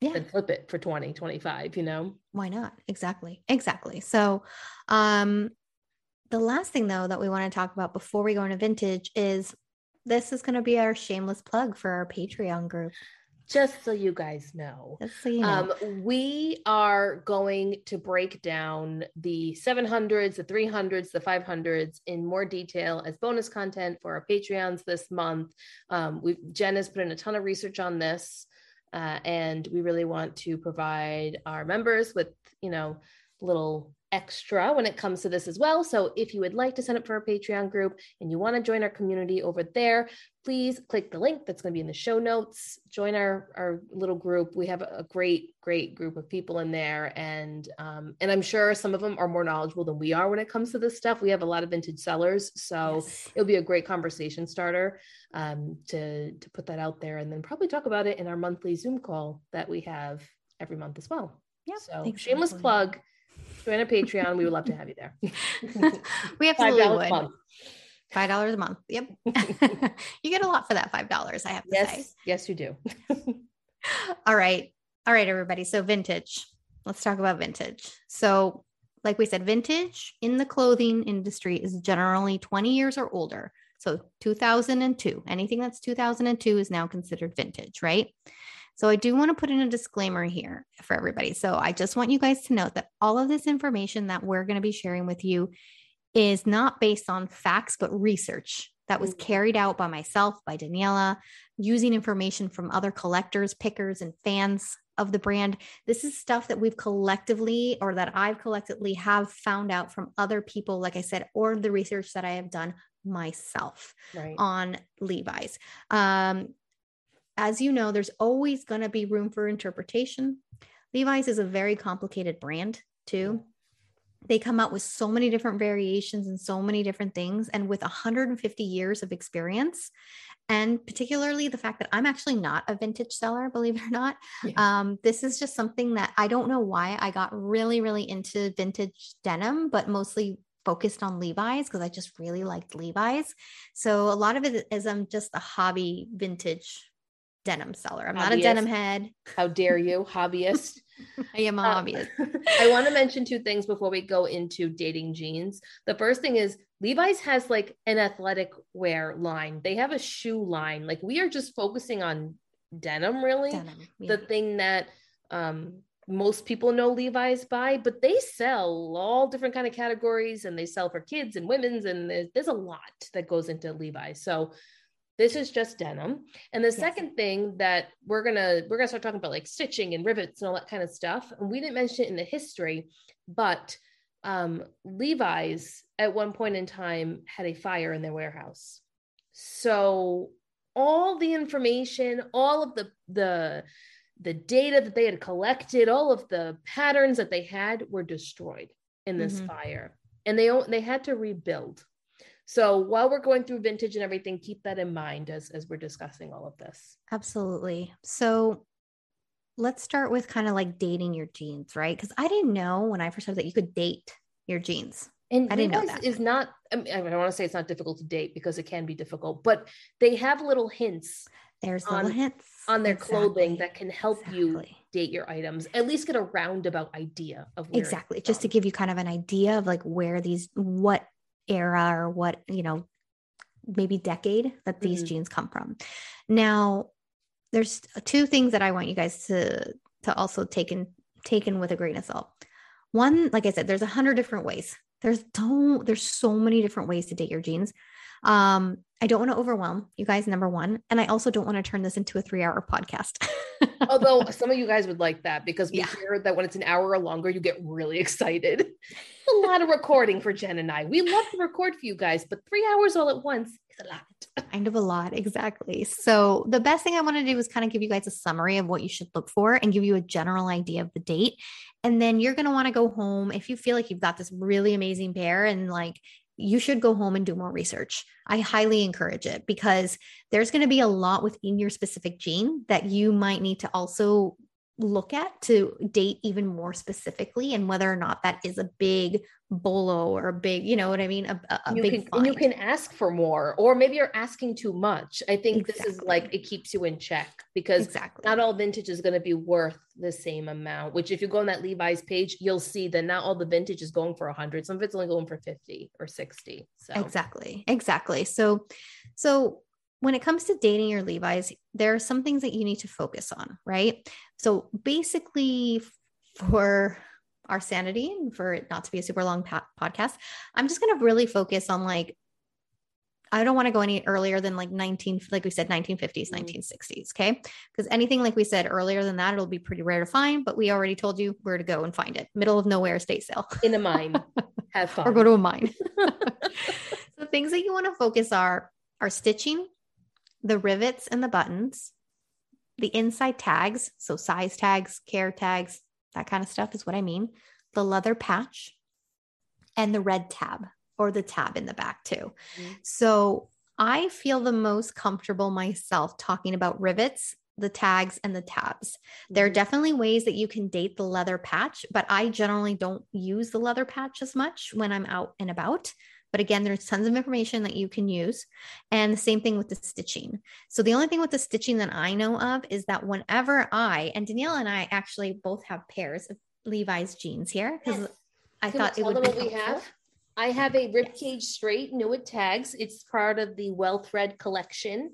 yeah. then flip it for 20 25 you know? Why not? Exactly. Exactly. So um the last thing though that we want to talk about before we go into vintage is this is going to be our shameless plug for our patreon group just so you guys know, so you know. Um, we are going to break down the 700s, the 300s, the 500s in more detail as bonus content for our Patreons this month. Um, we Jen has put in a ton of research on this, uh, and we really want to provide our members with, you know, little extra when it comes to this as well. So if you would like to sign up for our Patreon group and you want to join our community over there, please click the link that's going to be in the show notes. Join our, our little group. We have a great, great group of people in there. And um, and I'm sure some of them are more knowledgeable than we are when it comes to this stuff. We have a lot of vintage sellers. So yes. it'll be a great conversation starter um, to, to put that out there and then probably talk about it in our monthly Zoom call that we have every month as well. Yeah. So shameless plug join a Patreon. We would love to have you there. we absolutely would. Month. Five dollars a month. Yep. you get a lot for that five dollars, I have to yes, say. Yes, you do. All right. All right, everybody. So vintage. Let's talk about vintage. So, like we said, vintage in the clothing industry is generally 20 years or older. So 2002, anything that's 2002 is now considered vintage, right? So I do want to put in a disclaimer here for everybody. So I just want you guys to note that all of this information that we're going to be sharing with you is not based on facts, but research that was mm-hmm. carried out by myself, by Daniela, using information from other collectors, pickers, and fans of the brand. This is stuff that we've collectively or that I've collectively have found out from other people, like I said, or the research that I have done myself right. on Levi's. Um, as you know, there's always going to be room for interpretation. Levi's is a very complicated brand, too. They come out with so many different variations and so many different things. And with 150 years of experience, and particularly the fact that I'm actually not a vintage seller, believe it or not, yeah. um, this is just something that I don't know why I got really, really into vintage denim, but mostly focused on Levi's because I just really liked Levi's. So a lot of it is I'm just a hobby vintage denim seller. I'm hobbyist. not a denim head. How dare you, hobbyist? I am a uh, hobbyist. I want to mention two things before we go into dating jeans. The first thing is Levi's has like an athletic wear line. They have a shoe line. Like we are just focusing on denim really. Denim, yeah. The thing that um most people know Levi's by, but they sell all different kind of categories and they sell for kids and women's and there's, there's a lot that goes into Levi's. So this is just denim. And the yes. second thing that we're gonna we're gonna start talking about like stitching and rivets and all that kind of stuff. And we didn't mention it in the history, but um, Levi's at one point in time had a fire in their warehouse. So all the information, all of the the the data that they had collected, all of the patterns that they had were destroyed in this mm-hmm. fire, and they they had to rebuild. So while we're going through vintage and everything, keep that in mind as as we're discussing all of this. Absolutely. So let's start with kind of like dating your jeans, right? Because I didn't know when I first heard that you could date your jeans. And I didn't know that. is not. I, mean, I don't want to say it's not difficult to date because it can be difficult, but they have little hints There's On- little hints on their clothing that can help you date your items. At least get a roundabout idea of where exactly just to give you kind of an idea of like where these what era or what you know maybe decade that these Mhm. jeans come from. Now there's two things that i want you guys to to also take in take in with a grain of salt. One like i said there's a hundred different ways. There's don't there's so many different ways to date your jeans um i don't want to overwhelm you guys number one and i also don't want to turn this into a three hour podcast Although some of you guys would like that because we Yeah. hear that when it's an hour or longer, you get really excited. a lot of recording for Jen and I. We love to record for you guys, but three hours all at once is a lot. kind of a lot exactly so the best thing i want to do is kind of give you guys a summary of what you should look for and give you a general idea of the date and then you're going to want to go home if you feel like you've got this really amazing pair and like you should go home and do more research. I highly encourage it because there's going to be a lot within your specific jean that you might need to also look at to date even more specifically and whether or not that is a big bolo or a big you know what i mean a, a, you big can and you can ask for more, or maybe you're asking too much. I think this is like it keeps you in check because exactly not all vintage is going to be worth the same amount. Which, if you go on that Levi's page, you'll see that not all the vintage is going for a hundred. Some of it's only going for fifty or sixty. So Exactly. Exactly. So so when it comes to dating your Levi's, there are some things that you need to focus on, right? So basically for our sanity and for it not to be a super long po- podcast, I'm just going to really focus on like I don't want to go any earlier than like 19 like we said 1950s, Mhm. 1960s, okay? Because anything like we said earlier than that it'll be pretty rare to find, but we already told you where to go and find it. Middle of nowhere estate sale in a mine, have fun. or go to a mine. so things that you want to focus are are stitching, the rivets and the buttons, the inside tags, so size tags, care tags, that kind of stuff is what I mean. The leather patch and the red tab or the tab in the back too. Mhm. So I feel the most comfortable myself talking about rivets, the tags, and the tabs. There are Mhm. definitely ways that you can date the leather patch, but I generally don't use the leather patch as much when I'm out and about. But again, there's tons of information that you can use. And the same thing with the stitching. So the only thing with the stitching that I know of is that whenever I, and Danielle and I actually both have pairs of Levi's jeans here because Yes. I Can thought it would them be what we have. I have a Yes. ribcage straight Newitt tags. It's part of the Well Thread collection.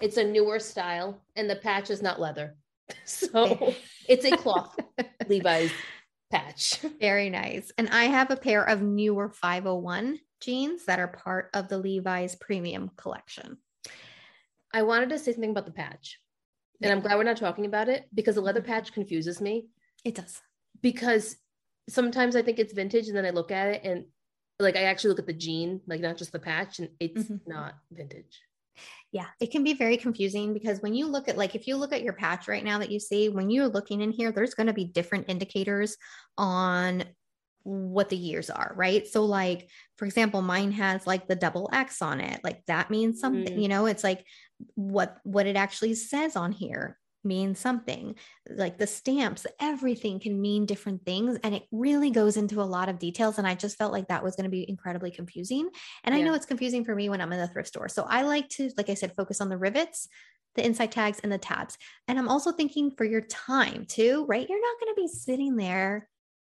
It's a newer style, and the patch is not leather, so it's a cloth Levi's patch. Very nice. And I have a pair of newer 501 jeans that are part of the Levi's premium collection. I wanted to say something about the patch, and I'm glad we're not talking about it because the leather patch confuses me. It does. Because sometimes I think it's vintage, and then I look at it and like I actually look at the jean, like not just the patch, and it's Mhm. not vintage. Yeah, it can be very confusing because when you look at like if you look at your patch right now that you see, when you're looking in here, there's going to be different indicators on what the years are, right? So like for example, mine has like the double X on it. Like that means something, Mm. you know, it's like what what it actually says on here means something. Like the stamps, everything can mean different things and it really goes into a lot of details and I just felt like that was going to be incredibly confusing. And I know it's confusing for me when I'm in the thrift store. So I like to, like I said, focus on the rivets, the inside tags, and the tabs. And I'm also thinking for your time too, right? You're not going to be sitting there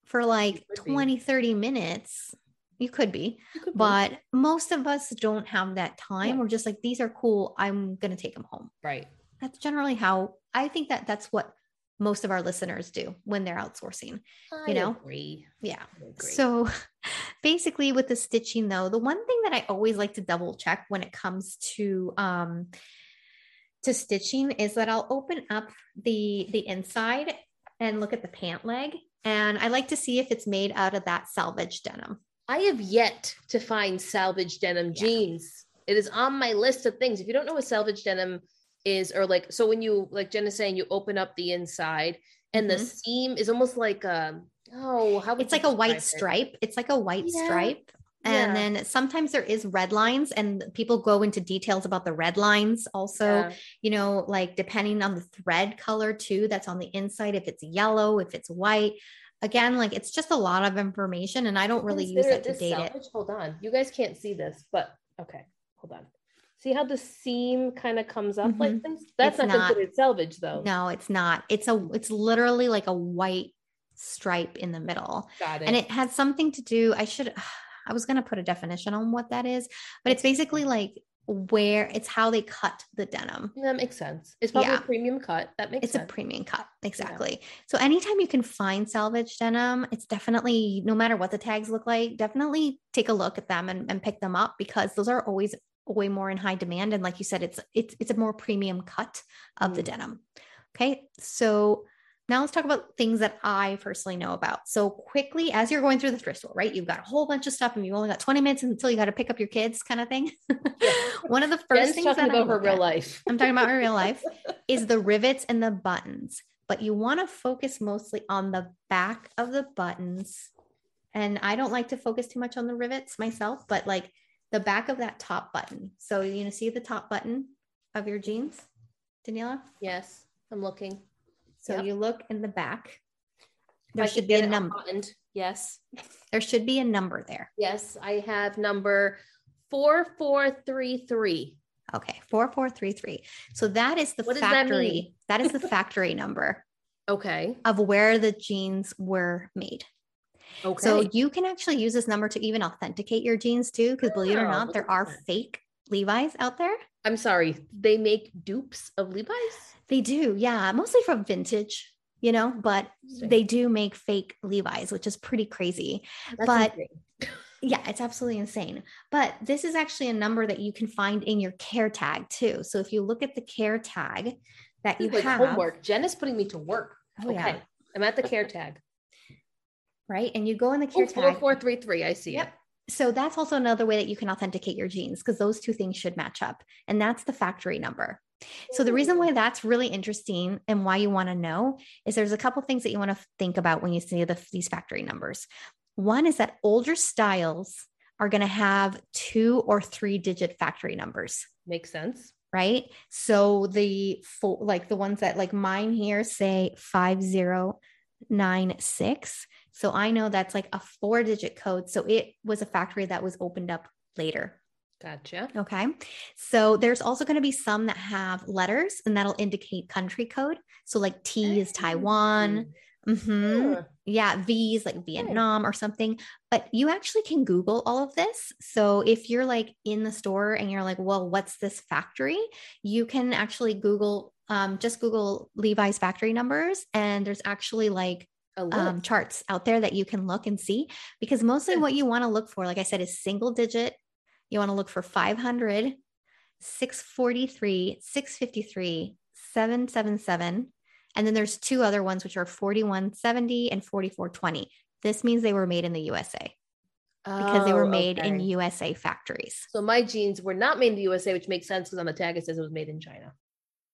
for like could be. 20, 30 minutes. You could be, You could be. but most of us don't have that time. Yeah. We're just like, these are cool. I'm going to take them home. right. That's generally how I think that that's what most of our listeners do when they're outsourcing. I know? agree. Yeah. Agree. So basically with the stitching though, the one thing that I always like to double check when it comes to um to stitching is that I'll open up the the inside and look at the pant leg and I like to see if it's made out of that salvage denim. I have yet to find salvage denim Yeah. jeans. It is on my list of things. If you don't know what salvage denim is, or like, so when you, like Jen is saying, you open up the inside and the Mhm. seam is almost like, um, oh, how It's like a white it? stripe. It's like a white Yeah. stripe And Yeah. then sometimes there is red lines, and people go into details about the red lines also Yeah. you know, like depending on the thread color too, that's on the inside, if it's yellow, if it's white. Again, like it's just a lot of information, and I don't really use it to date it. Hold on. You guys can't see this, but okay, hold on. See how the seam kind of comes up like this? That's Mm-hmm. Not, not- considered salvage though. No, it's not. It's a it's literally like a white stripe in the middle. Got it. And it has something to do. I should I was gonna put a definition on what that is, but it's basically like where it's how they cut the denim. that makes sense. It's probably Yeah. a premium cut. That makes sense. It's a premium cut. Exactly. So anytime you can find salvage denim, it's definitely no matter what the tags look like, definitely take a look at them and, and pick them up because those are always way more in high demand. And like you said, it's it's it's a more premium cut of the Mm. denim. Okay. So now let's talk about things that I personally know about. So quickly, as you're going through the thrift store, right? You've got a whole bunch of stuff and you've only got 20 minutes until you got to pick up your kids kind of thing. One of the first Jen's things talking that I about her real at- life. I'm talking about my real life is the rivets and the buttons, but you want to focus mostly on the back of the buttons. And I don't like to focus too much on the rivets myself, but like the back of that top button. So you know, see the top button of your jeans, Daniela? Yes, I'm looking. So Yep. you look in the back. There I should be a number. Yes. There should be a number there. Yes, I have number 4433. Okay, 4433. So that is the What does that factory. that is the factory number Okay. of where the jeans were made. Okay. So you can actually use this number to even authenticate your jeans too, because believe it or Oh, not, there are fake Levi's out there. I'm sorry. They make dupes of Levi's? They do, yeah, mostly from vintage, you know, but they do make fake Levi's, which is pretty crazy. That's but- insane. Yeah, it's absolutely insane. But this is actually a number that you can find in your care tag too. So if you look at the care tag that you like have, homework. Jen is putting me to work. Oh, yeah. okay. I'm at the care tag. right? And you go in the care Oh, tag. 4433. I see Yep. it. So that's also another way that you can authenticate your jeans because those two things should match up. And that's the factory number. So the reason why that's really interesting and why you want to know is there's a couple things that you want to think about when you see the, these factory numbers. One is that older styles are going to have two or three digit factory numbers Makes sense. right? So the like the ones that like mine here say 5096. So I know that's like a four digit code. So it was a factory that was opened up later. Gotcha. Okay. So there's also going to be some that have letters and that'll indicate country code. So like T is Taiwan. Mhm. Huh. Yeah, V's like Vietnam or something. But you actually can Google all of this. So if you're like in the store and you're like, well, what's this factory? You can actually Google, um, just Google Levi's factory numbers. And there's actually like. Um, charts out there that you can look and see because mostly what you want to look for, like I said, is single digit. You want to look for 500, 643, 653, 777. And then there's two other ones, which are 4170 and 4420. This means they were made in the USA because they were Oh, made in. USA factories. So my jeans were not made in the USA, which makes sense because on the tag it says it was made in China.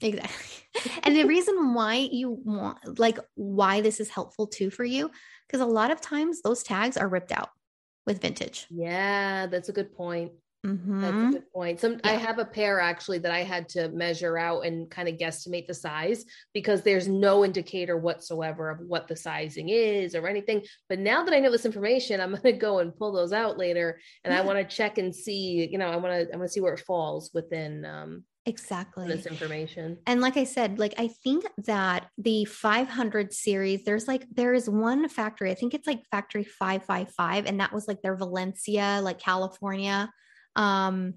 Exactly. and the reason why you want, like, why this is helpful too for you, because a lot of times those tags are ripped out with vintage. Yeah, that's a good point. That's Mhm. a good point. Some I have a pair actually that I had to measure out and kind of guesstimate the size because there's no indicator whatsoever of what the sizing is or anything. But now that I know this information, I'm gonna go and pull those out later, and I want to check and see. You know, I want to I want to see where it falls within um, Exactly. this information. And like I said, like I think that the 500 series, there's like there is one factory. I think it's like factory 555 and that was like their Valencia, like California um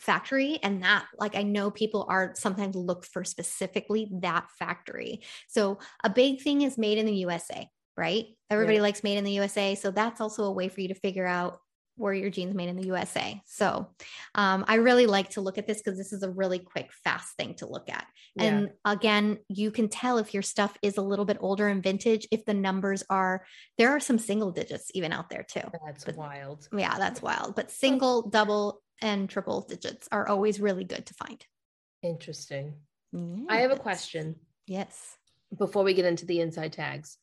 factory and that like I know people are sometimes look for specifically that factory. So a big thing is made in the USA, right? Everybody likes made in the USA, so that's also a way for you to figure out were your jeans made in the USA. So um, I really like to look at this because this is a really quick, fast thing to look at. Yeah. And again, you can tell if your stuff is a little bit older and vintage if the numbers are, there are some single digits even out there too. That's But- wild. Yeah, that's wild. But single, double, and triple digits are always really good to find. Interesting. I have a question Yes. before we get into the inside tags.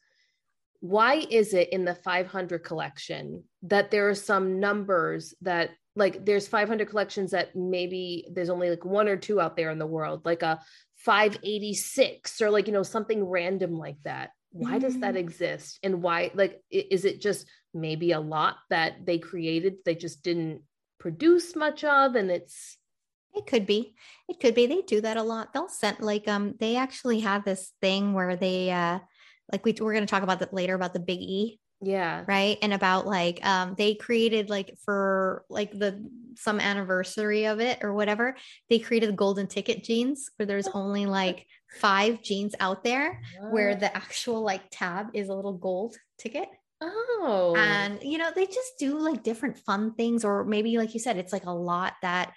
Why is it in the 500 collection that there are some numbers that like there's 500 collections that maybe there's only like one or two out there in the world, like a 586 or like, you know, something random like that. Why does that Mm. exist? And why, like, is it just maybe a lot that they created, they just didn't produce much of? And it's, It could be. It could be. They do that a lot. They'll send like um they actually have this thing where they uh like we we're gonna talk about that later about the big E, yeah. right? And about like um they created like for like the some anniversary of it or whatever, they created the golden ticket jeans where there's only like five jeans out there where the actual like tab is a little gold ticket. Oh. and you know they just do like different fun things or maybe like you said it's like a lot that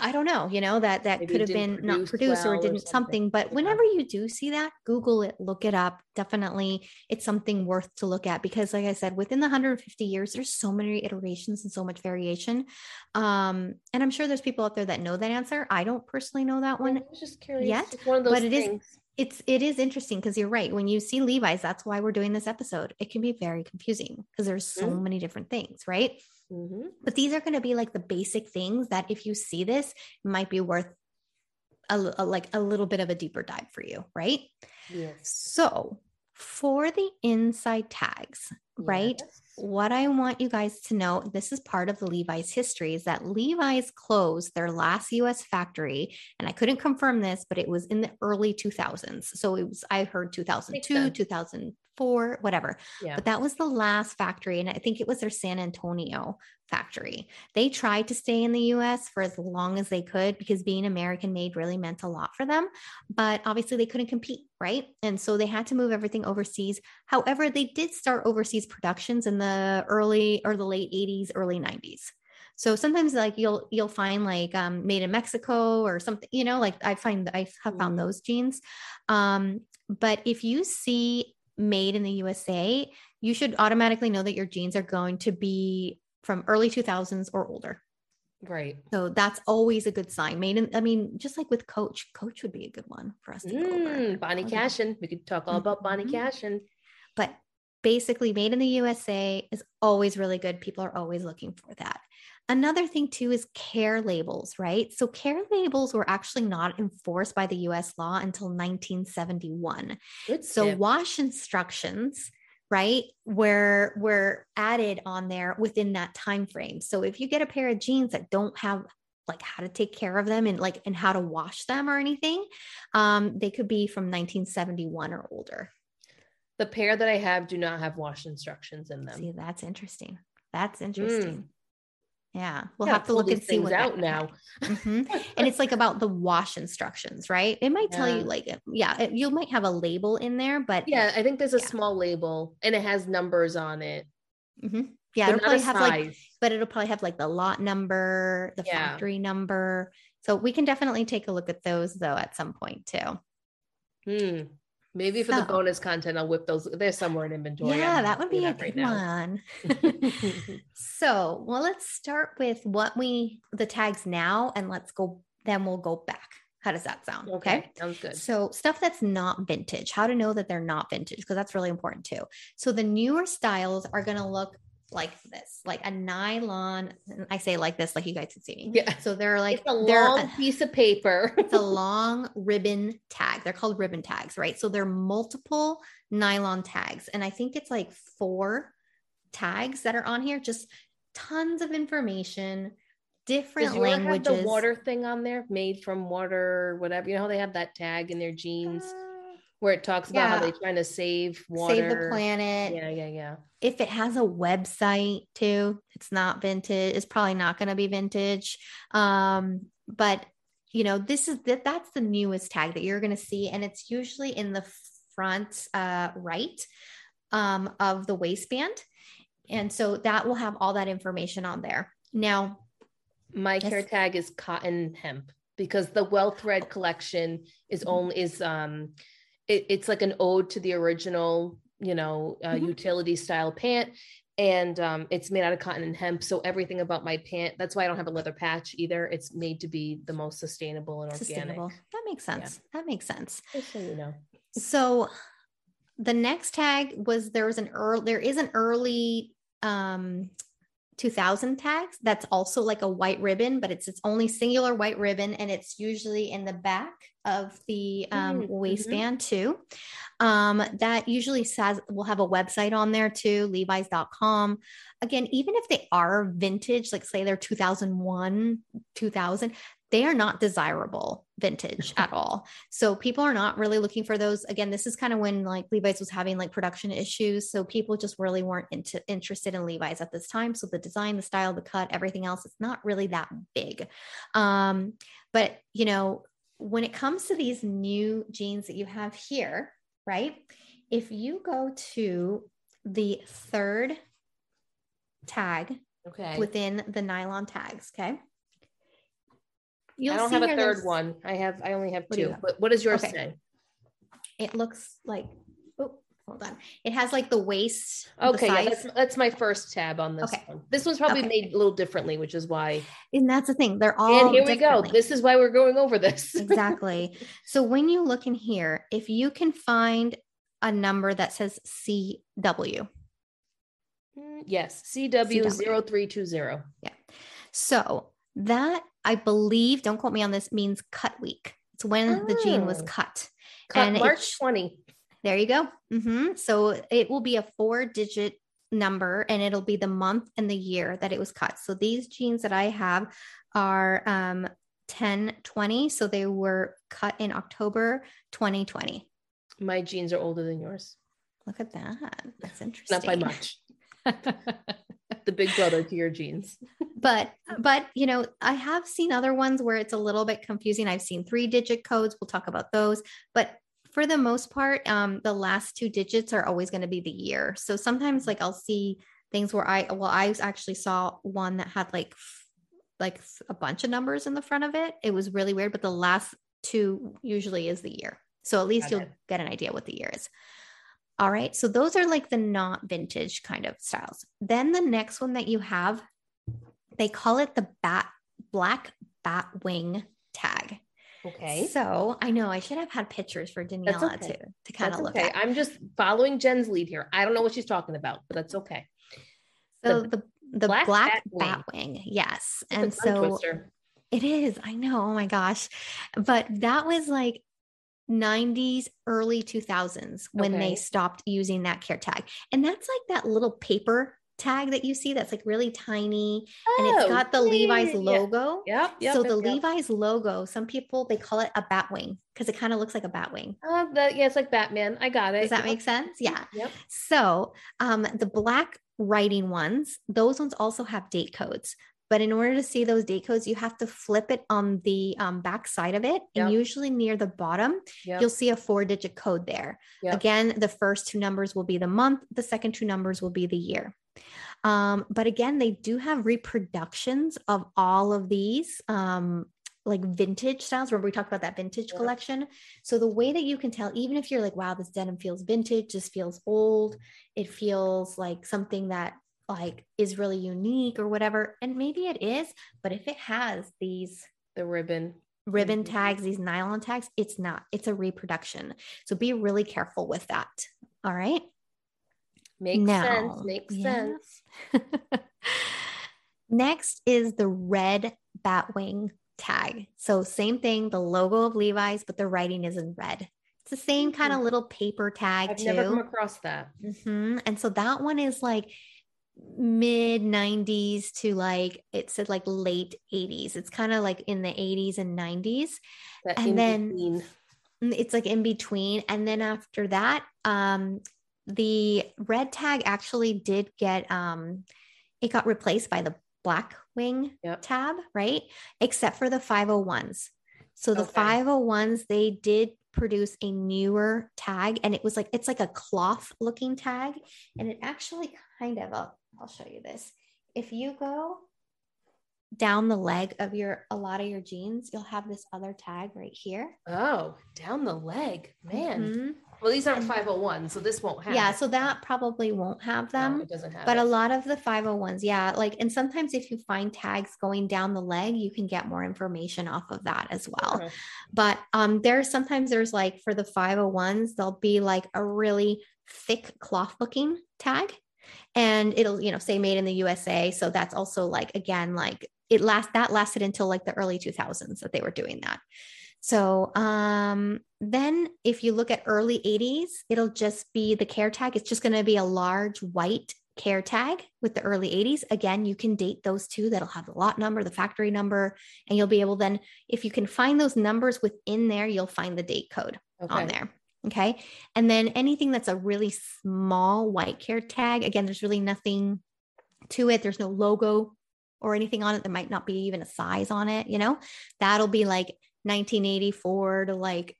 i don't know you know that that Maybe could have been didn't produced well or or didn't something. something but Yeah. whenever you do see that google it look it up definitely it's something worth to look at because like i said within the 150 years there's so many iterations and so much variation um and i'm sure there's people out there that know that answer i don't personally know that one I was just curious. yet, It's one of those but it is- things. it's it is interesting because you're right when you see levi's that's why we're doing this episode it can be very confusing because there's so Mhm. many different things right Mm-hmm. But these are going to be like the basic things that if you see this, might be worth a, a, like a little bit of a deeper dive for you, right? Yes. So for the inside tags, yes. right? What I want you guys to know, this is part of the Levi's history, is that Levi's closed their last U.S. factory, and I couldn't confirm this, but it was in the early 2000s. So it was I heard 2002, 2000 four, whatever. Yeah. But that was the last factory. And I think it was their San Antonio factory. They tried to stay in the US for as long as they could because being American made really meant a lot for them. But obviously, they couldn't compete, right? And so they had to move everything overseas. However, they did start overseas productions in the early or the late 80s, early 90s. So sometimes like you'll you'll find like um, made in Mexico or something, you know, like I find I have found those jeans. Um, but if you see made in the USA, you should automatically know that your jeans are going to be from early 2000s or older. Right. So that's always a good sign. Made in, I mean, just like with Coach, Coach would be a good one for us to go over. Mm, Bonnie Okay. Cashin. We could talk all about Bonnie Mhm. Cashin. But basically, made in the USA is always really good. People are always looking for that. Another thing, too, is care labels, right? So, care labels were actually not enforced by the US law until 1971. Good So tip. wash instructions, right, were were added on there within that time frame. So if you get a pair of jeans that don't have like how to take care of them and like and how to wash them or anything, um, they could be from 1971 or older. the pair that I have do not have wash instructions in them. See, that's interesting. That's interesting. Yeah, we'll Gotta have to look and see things what out now. Mhm. and it's like about the wash instructions, right? It might tell you like, yeah, it, you might have a label in there, but Yeah, I think there's a Yeah. small label and it has numbers on it. Mhm. yeah, but it'll probably have like but it'll probably have like the lot number, the Yeah. factory number. So we can definitely take a look at those though at some point too. Hmm. Maybe for the bonus content, I'll whip those. They're somewhere in inventory. yeah, I'm that would be a good right one. So, well, let's start with what we the tags now and let's go then we'll go back. How does that sound? okay, sounds good. So, stuff that's not vintage, how to know that they're not vintage, because that's really important too. So, the newer styles are going to look like this, like a nylon. I say like this, like you guys can see me. Yeah, So, they're like, it's a long piece of paper. it's a long ribbon tag. They're called ribbon tags, right? So, they're multiple nylon tags. And I think it's like four tags that are on here, just tons of information, different yours have languages. the water thing on there, made from water, whatever. You know how they have that tag in their jeans uh, where it talks about how they're trying to save water. Save the planet. Yeah, yeah, yeah. if it has a website too it's not vintage it's probably not going to be vintage um but you know this is that that's the newest tag that you're going to see and it's usually in the front uh right um of the waistband And so that will have all that information on there. Now, My care tag is cotton hemp because the well thread collection is Mhm. only is um it, it's like an ode to the original, you know, uh, Mhm. utility style pant. And um, it's made out of cotton and hemp. So everything about my pant, that's why I don't have a leather patch either. It's made to be the most sustainable and organic. sustainable. That makes sense. That makes sense. Just so you know. So the next tag was there was an early there is an early um 2000 tags that's also like a white ribbon but it's its only singular white ribbon and it's usually in the back of the um, Mm, mhm. waistband too um that usually says we'll have a website on there too levi's.com again even if they are vintage like say they're 2001 2000 they are not desirable vintage at all so people are not really looking for those. Again, this is kind of when like Levi's was having like production issues. So people just really weren't into, interested in Levi's at this time. So the design, the style, the cut, everything else, it's not really that big. Um, but you know, when it comes to these new jeans that you have here, right? If you go to the third tag Okay. within the nylon tags, okay? I don't have a third there's- one. I have I only have What two. have? But what does yours Okay. say? It looks like, oh, hold on. It has like the waist. the Okay, yeah, that's, that's my first tab on this Okay. one. This one's probably Okay. made a little differently, which is why. And that's the thing. They're all and here we go. This is why we're going over this. exactly. So when you look in here, if you can find a number that says CW, Mm, yes, CW CW. Yeah. so that I believe, don't quote me on this, means cut week. It's when the jean was Oh. cut. Cut And March it's- 20. There you go. hmm So it will be a four digit number and it'll be the month and the year that it was cut. So these jeans that I have are um 1020. So they were cut in October 2020. My jeans are older than yours. Look at that. That's interesting. Not by much. The big brother to your jeans. but but you know i have seen other ones where it's a little bit confusing. I've seen three digit codes. We'll talk about those. But for the most part um the last two digits are always going to be the year. So sometimes like i'll see things where i well i actually saw one that had like like a bunch of numbers in the front of it. It was really weird but the last two usually is the year. So at least Got you'll it. get an idea what the year is all right so those are like the not vintage kind of styles then the next one that you have they call it the bat black bat wing tag. Okay. So I know I should have had pictures for Daniela okay. to to kind That's of look at. okay. at. I'm just following Jen's lead here. I don't know what she's talking about, but that's okay. So the the the black black, bat bat, wing. yes, It's and so twister. it is. I know. Oh my gosh, but that was like. 90s early 2000s when Okay. they stopped using that care tag and that's like that little paper tag that you see that's like really tiny and it's got the yeah, levi's logo. yeah. Yep. yep so yep, the. Levi's logo, some people they call it a bat wing because it kind of looks like a bat wing. Uh, the, yeah, it's like Batman. I got it. Does that make sense? Yeah. Yep. So um, the black writing ones, those ones also have date codes. But in order to see those date codes, you have to flip it on the um, back side of it. And Yep. usually near the bottom, Yep. you'll see a four digit code there. Yep. Again, the first two numbers will be the month, the second two numbers will be the year. Um, but again, they do have reproductions of all of these. Um, like vintage styles. Remember we talked about that vintage Yeah. collection. So the way that you can tell, even if you're like, wow, this denim feels vintage, this feels old, it feels like something that like is really unique or whatever. And maybe it is, but if it has these The ribbon. ribbon Mhm. tags, these nylon tags, it's not, it's a reproduction. So be really careful with that. All right. Makes Now, sense. Makes yeah. sense. Next is the red batwing tag. So same thing, the logo of Levi's, but the writing is in red. It's the same kind of Mhm. little paper tag I've too. never come across that. Mhm. And so that one is like mid 90s to like it said like late 80s. It's kind of like in the 80s and 90s. That And then- between. Mm, It's like in between. And then after that, um, the red tag actually did get um it got replaced by the black wing Yep. tab, right? Except for the 501s. So the Okay. 501s, they did produce a newer tag and it was like it's like a cloth looking tag and it actually kind of uh, I'll show you this. If you go down the leg of your a lot of your jeans, you'll have this other tag right here. Oh, down the leg, man. Mhm. Well, these aren't 501, so this won't have. Yeah, so that probably won't have No, them. it doesn't have. but it. a lot of the 501s, yeah, like and sometimes if you find tags going down the leg, you can get more information off of that as well. Okay. But um there's sometimes there's like for the 501s, there'll be like a really thick cloth looking tag and it'll, you know, say made in the USA. So that's also like again, like it last that lasted until like the early 2000s that they were doing that. So um then if you look at early 80s, it'll just be the care tag. It's just going to be a large white care tag with the early 80s. Again, you can date those two. That'll have the lot number, the factory number, and you'll be able then, if you can find those numbers within there, you'll find the date code on there. Okay. And then anything that's a really small white care tag, again, there's really nothing to it. There's no logo or anything on it. There might not be even a size on it, you know, that'll be like 1984 to like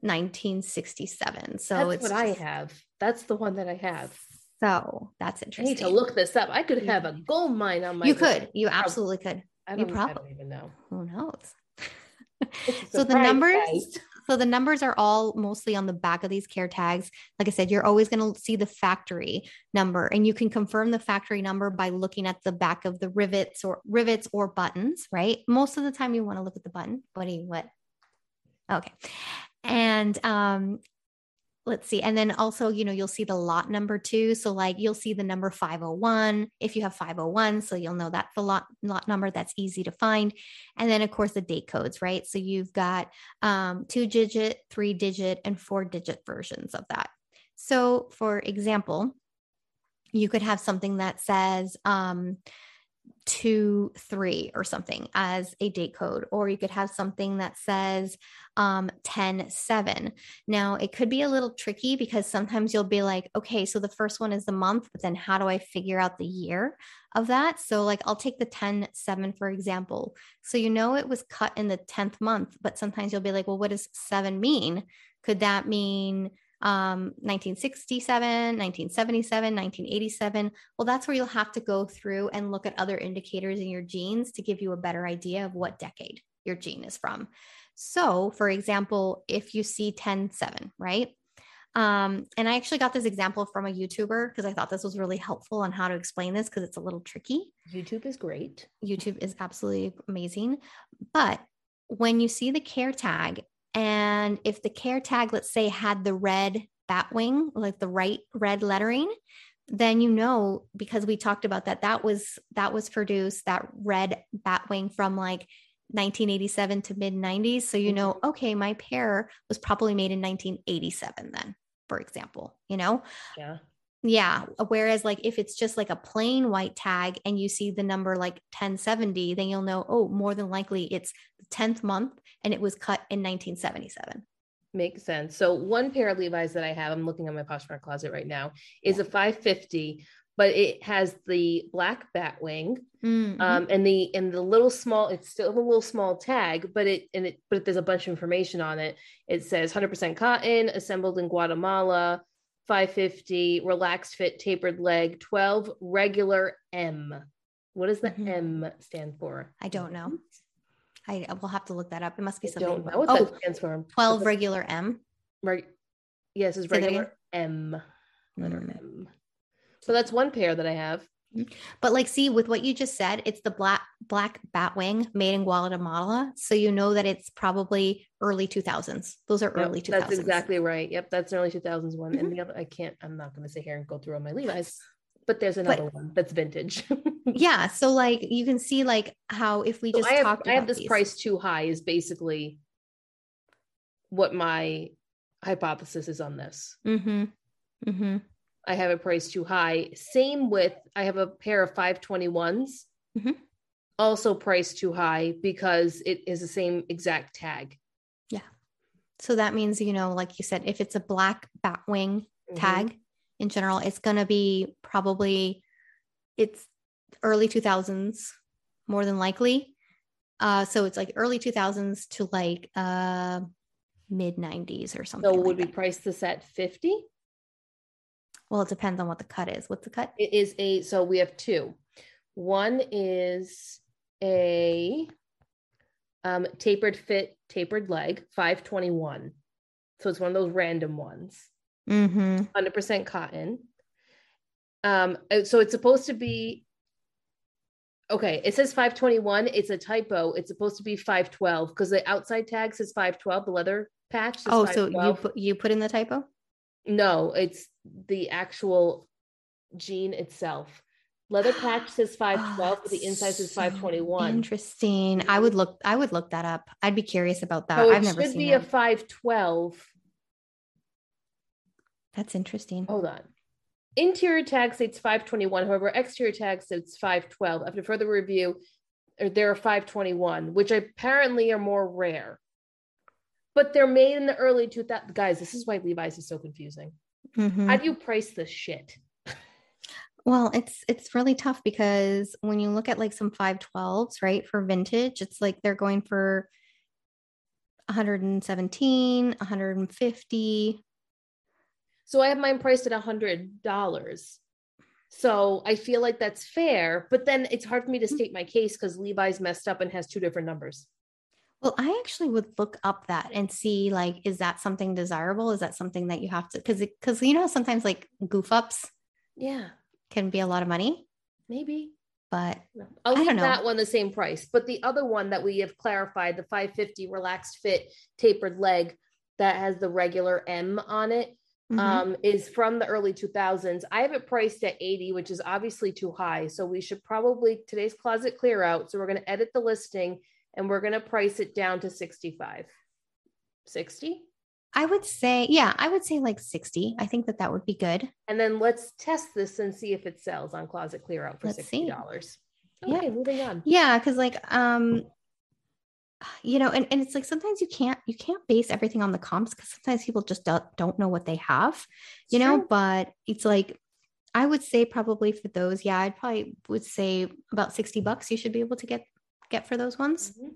1967. So That's it's what I have. That's the one that I have. So that's interesting. I need to look this up. I could have a gold mine on my. you could, you absolutely could. I you don't, I don't even know. Who knows? So the numbers. So the numbers are all mostly on the back of these care tags. Like i said you're always going to see the factory number and you can confirm the factory number by looking at the back of the rivets or rivets or buttons right? Most of the time you want to look at the button you what? Okay. And um let's see and then also you know you'll see the lot number too so like you'll see the number 501 if you have 501 so you'll know that's the lot lot number that's easy to find and then of course the date codes right? So you've got um, two digit three digit and four digit versions of that. So for example you could have something that says um, two three or something as a date code or you could have something that says um 10 7 now it could be a little tricky because sometimes you'll be like okay so the first one is the month but then how do i figure out the year of that? So like i'll take the 10 7 for example. So you know it was cut in the 10th month but sometimes you'll be like well what does 7 mean? Could that mean um, 1967, 1977, 1987. Well, that's where you'll have to go through and look at other indicators in your jeans to give you a better idea of what decade your jean is from. So, for example, if you see 10 7, right? Um, and I actually got this example from a YouTuber because I thought this was really helpful on how to explain this because it's a little tricky. YouTube is great. YouTube is absolutely amazing. But when you see the care tag, and if the care tag, let's say, had the red bat wing, like the right red lettering, then you know because we talked about that that was that was produced that red bat wing from like 1987 to mid 90s so you know mm-hmm. okay my pair was probably made in 1987 then for example you know? Yeah. Yeah. Whereas, like, if it's just like a plain white tag and you see the number like 1070, then you'll know, oh, more than likely it's the 10th month and it was cut in 1977. Makes sense. So one pair of Levi's that I have, I'm looking at my Poshmark closet right now, is a 550, but it has the black bat wing, Mhm. um, and the and the little small. It's still a little small tag, but it and it but there's a bunch of information on it. It says 100% cotton, assembled in Guatemala, 550, relaxed fit, tapered leg, 12 regular M. What does the Mhm. M stand for? I don't know. I I will have to look that up. It must be I something. don't know what oh, that stands for. 12 regular M. Reg- yes, it's regular M. Letter Mm. M. So that's one pair that I have. But like, see, with what you just said, it's the black black batwing made in Guatemala, so you know that it's probably early 2000s. Those are Yep, early 2000s. That's exactly right. Yep, that's an early 2000s one. Mm-hmm. And the other, I can't, I'm not going to sit here and go through all my Levi's, but there's another one that's vintage. Yeah. So like, you can see like how if we So just I have, talked I have about this these- price too high is basically what my hypothesis is on this. Mm-hmm. Mm-hmm. I have a price too high. Same with, I have a pair of 521s, Mhm. also priced too high because it is the same exact tag. Yeah. So that means, you know, like you said, if it's a black batwing Mhm. tag in general, it's going to be probably it's early 2000s more than likely. Uh, so it's like early 2000s to like uh, mid 90s or something. So like would we that. price this at 50? Well, it depends on what the cut is. What's the cut? It is a so we have two. One is a um, tapered fit, tapered leg, 521. So it's one of those random ones. Mm-hmm. 100% cotton. Um, uh, so it's supposed to be okay. It says 521. It's a typo. It's supposed to be 512 because the outside tag says 512. The leather patch. Oh, so you 512. put you put in the typo? no, it's the actual jean itself. Leather patch says 512, but the inside says 521. Interesting. I would look. I would look that up. I'd be curious about that. So it I've never should seen be it. a 512. That's interesting. Hold on. Interior tag states 521. However, exterior tag states 512. After further review, er, there are 521, which apparently are more rare. But they're made in the early 2000s. Guys, this is why Levi's is so confusing. Mhm. How do you price this shit? Well, it's it's really tough because when you look at like some 512s, right, for vintage, it's like they're going for 117, 150. So I have mine priced at $100. So I feel like that's fair, but then it's hard for me to state my case because Levi's messed up and has two different numbers. Well, I actually would look up that and see like is that something desirable? Is that something that you have to cuz cuz you know sometimes like goof ups Yeah, can be a lot of money, maybe. but No. I'll I leave don't know. that one the same price, but the other one that we have clarified, the 550 relaxed fit tapered leg that has the regular M on it, mhm. um, is from the early 2000s. I have it priced at 80, which is obviously too high. So we should probably today's closet clear out. So we're going to edit the listing and we're going to price it down to 65. 60. I would say yeah, I would say like 60. I think that that would be good. And then let's test this and see if it sells on closet clear out for Let's $60. Yeah. Okay, moving on. Yeah, because like um you know, and, and it's like sometimes you can't you can't base everything on the comps because sometimes people just don't, don't know what they have, you It's know, but it's like I would say probably for those, yeah, I'd probably would say about 60 bucks you should be able to get get for those ones. Mhm.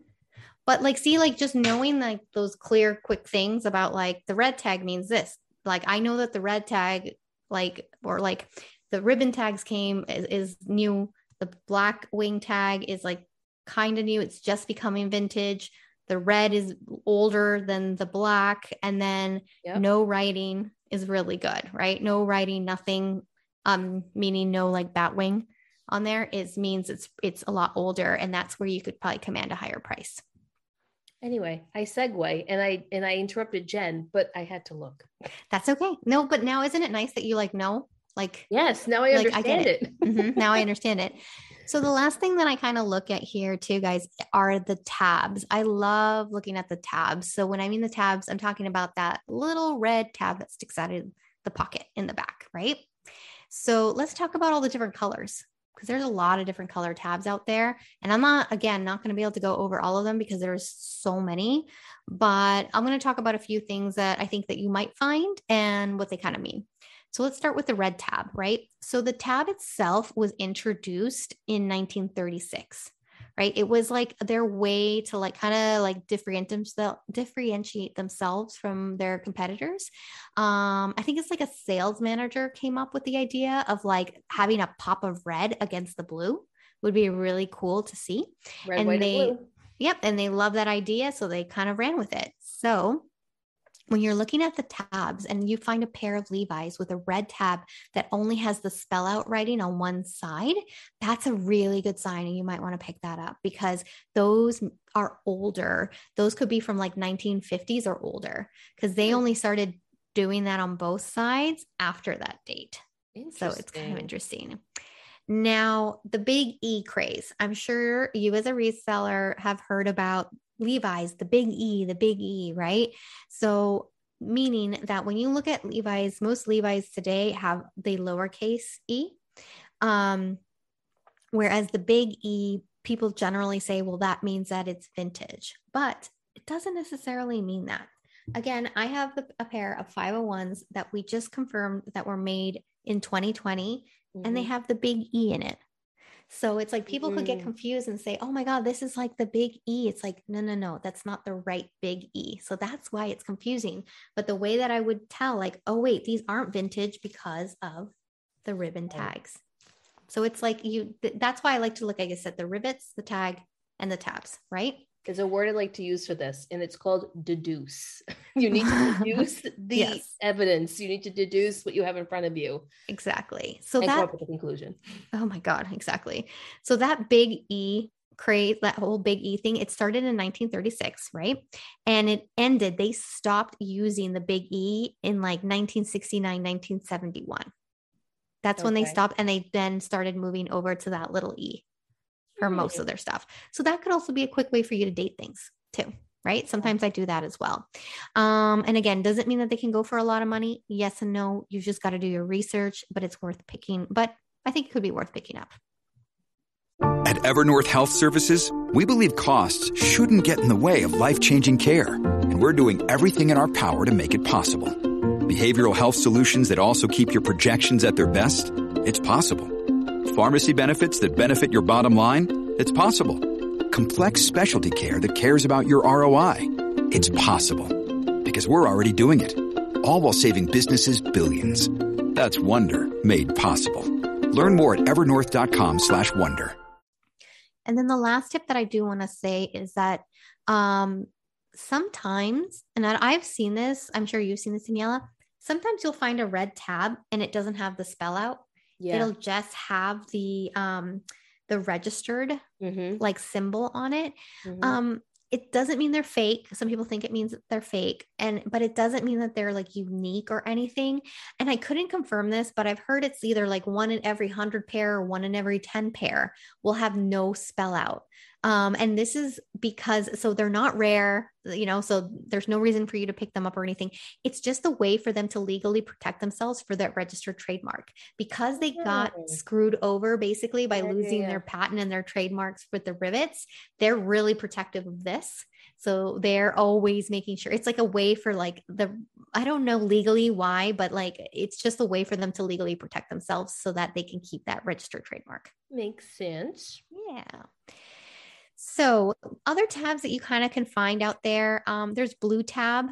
But like see like just knowing like those clear quick things about like the red tag means this. Like I know that the red tag like or like the ribbon tags came is, is new. The black wing tag is like kind of new. It's just becoming vintage. The red is older than the black and then Yep. no writing is really good, right? No writing, nothing um meaning no like bat wing on there is means it's it's a lot older and that's where you could probably command a higher price. Anyway, I segue and I and I interrupted Jen, but I had to look. That's okay. No, but now isn't it nice that you like know? Like Yes, now I Like, I get understand it. mhm, now I understand it. So the last thing that I kind of look at here too, guys, are the tabs. I love looking at the tabs. So when I mean the tabs, I'm talking about that little red tab that sticks out of the pocket in the back, right? So let's talk about all the different colors because there's a lot of different color tabs out there. And I'm not, again, not going to be able to go over all of them because there's so many, but I'm going to talk about a few things that I think that you might find and what they kind of mean. So let's start with the red tab, right? So the tab itself was introduced in 1936, right? It was like their way to like kind of like differentiate themselves, differentiate themselves from their competitors. Um, I think it's like a sales manager came up with the idea of like having a pop of red against the blue would be really cool to see. Red, and white, they- and blue. Yep. And they love that idea. So they kind of ran with it. So when you're looking at the tabs and you find a pair of Levi's with a red tab that only has the spell out writing on one side, that's a really good sign. And you might want to pick that up because those are older. Those could be from like 1950s or older because they Hmm. only started doing that on both sides after that date. So it's kind of Interesting. interesting. Now, the big E craze. I'm sure you, as a reseller, have heard about Levi's, the big E, the big E, right? So, meaning that when you look at Levi's, most Levi's today have the lowercase e. Um, whereas the big E, people generally say, well, that means that it's vintage, but it doesn't necessarily mean that. Again, I have the, a pair of 501s that we just confirmed that were made in 2020 and they Mhm. have the big E in it. So it's like people mm. could get mm. confused and say, oh my God, this is like the big E. It's like, no, no, no, that's not the right big E. So that's why it's confusing. But the way that I would tell, like, oh, wait, these aren't vintage because of the ribbon tags. So it's like you, th- that's why I like to look, like I said, the rivets, the tag, and the tabs, right? There's a word I like to use for this, and it's called deduce. you need to deduce the yes. evidence. You need to deduce what you have in front of you. Exactly. So and that the conclusion. Oh my God, exactly. So that big E craze, that whole big E thing, it started in 1936, right? And it ended, they stopped using the big E in like 1969, 1971. That's okay. when they stopped and they then started moving over to that little E for most of their stuff. So that could also be a quick way for you to date things too, right? Sometimes I do that as well. Um, and again, does it mean that they can go for a lot of money? Yes and no. You've just got to do your research, but it's worth picking. But I think it could be worth picking up. At Evernorth Health Services, we believe costs shouldn't get in the way of life changing care. And we're doing everything in our power to make it possible. Behavioral health solutions that also keep your projections at their best? It's possible Pharmacy benefits that benefit your bottom line? It's possible. Complex specialty care that cares about your ROI? It's possible. Because we're already doing it. All while saving businesses billions. That's Wonder made possible. Learn more at evernorth.com slash wonder. And then the last tip that I do want to say is that um, sometimes, and I've seen this, I'm sure you've seen this, Daniela. Sometimes you'll find a red tab and it doesn't have the spell out yeah. it'll just have the um the registered mm-hmm. like symbol on it mm-hmm. um it doesn't mean they're fake some people think it means they're fake and but it doesn't mean that they're like unique or anything and i couldn't confirm this but i've heard it's either like one in every 100 pair or one in every 10 pair will have no spell out um, and this is because, so they're not rare, you know, so there's no reason for you to pick them up or anything. It's just a way for them to legally protect themselves for that registered trademark because they got mm. screwed over basically by yeah, losing yeah. their patent and their trademarks with the rivets. They're really protective of this. So they're always making sure it's like a way for like the, I don't know legally why, but like it's just a way for them to legally protect themselves so that they can keep that registered trademark. Makes sense. Yeah. So, other tabs that you kind of can find out there, um, there's Blue Tab.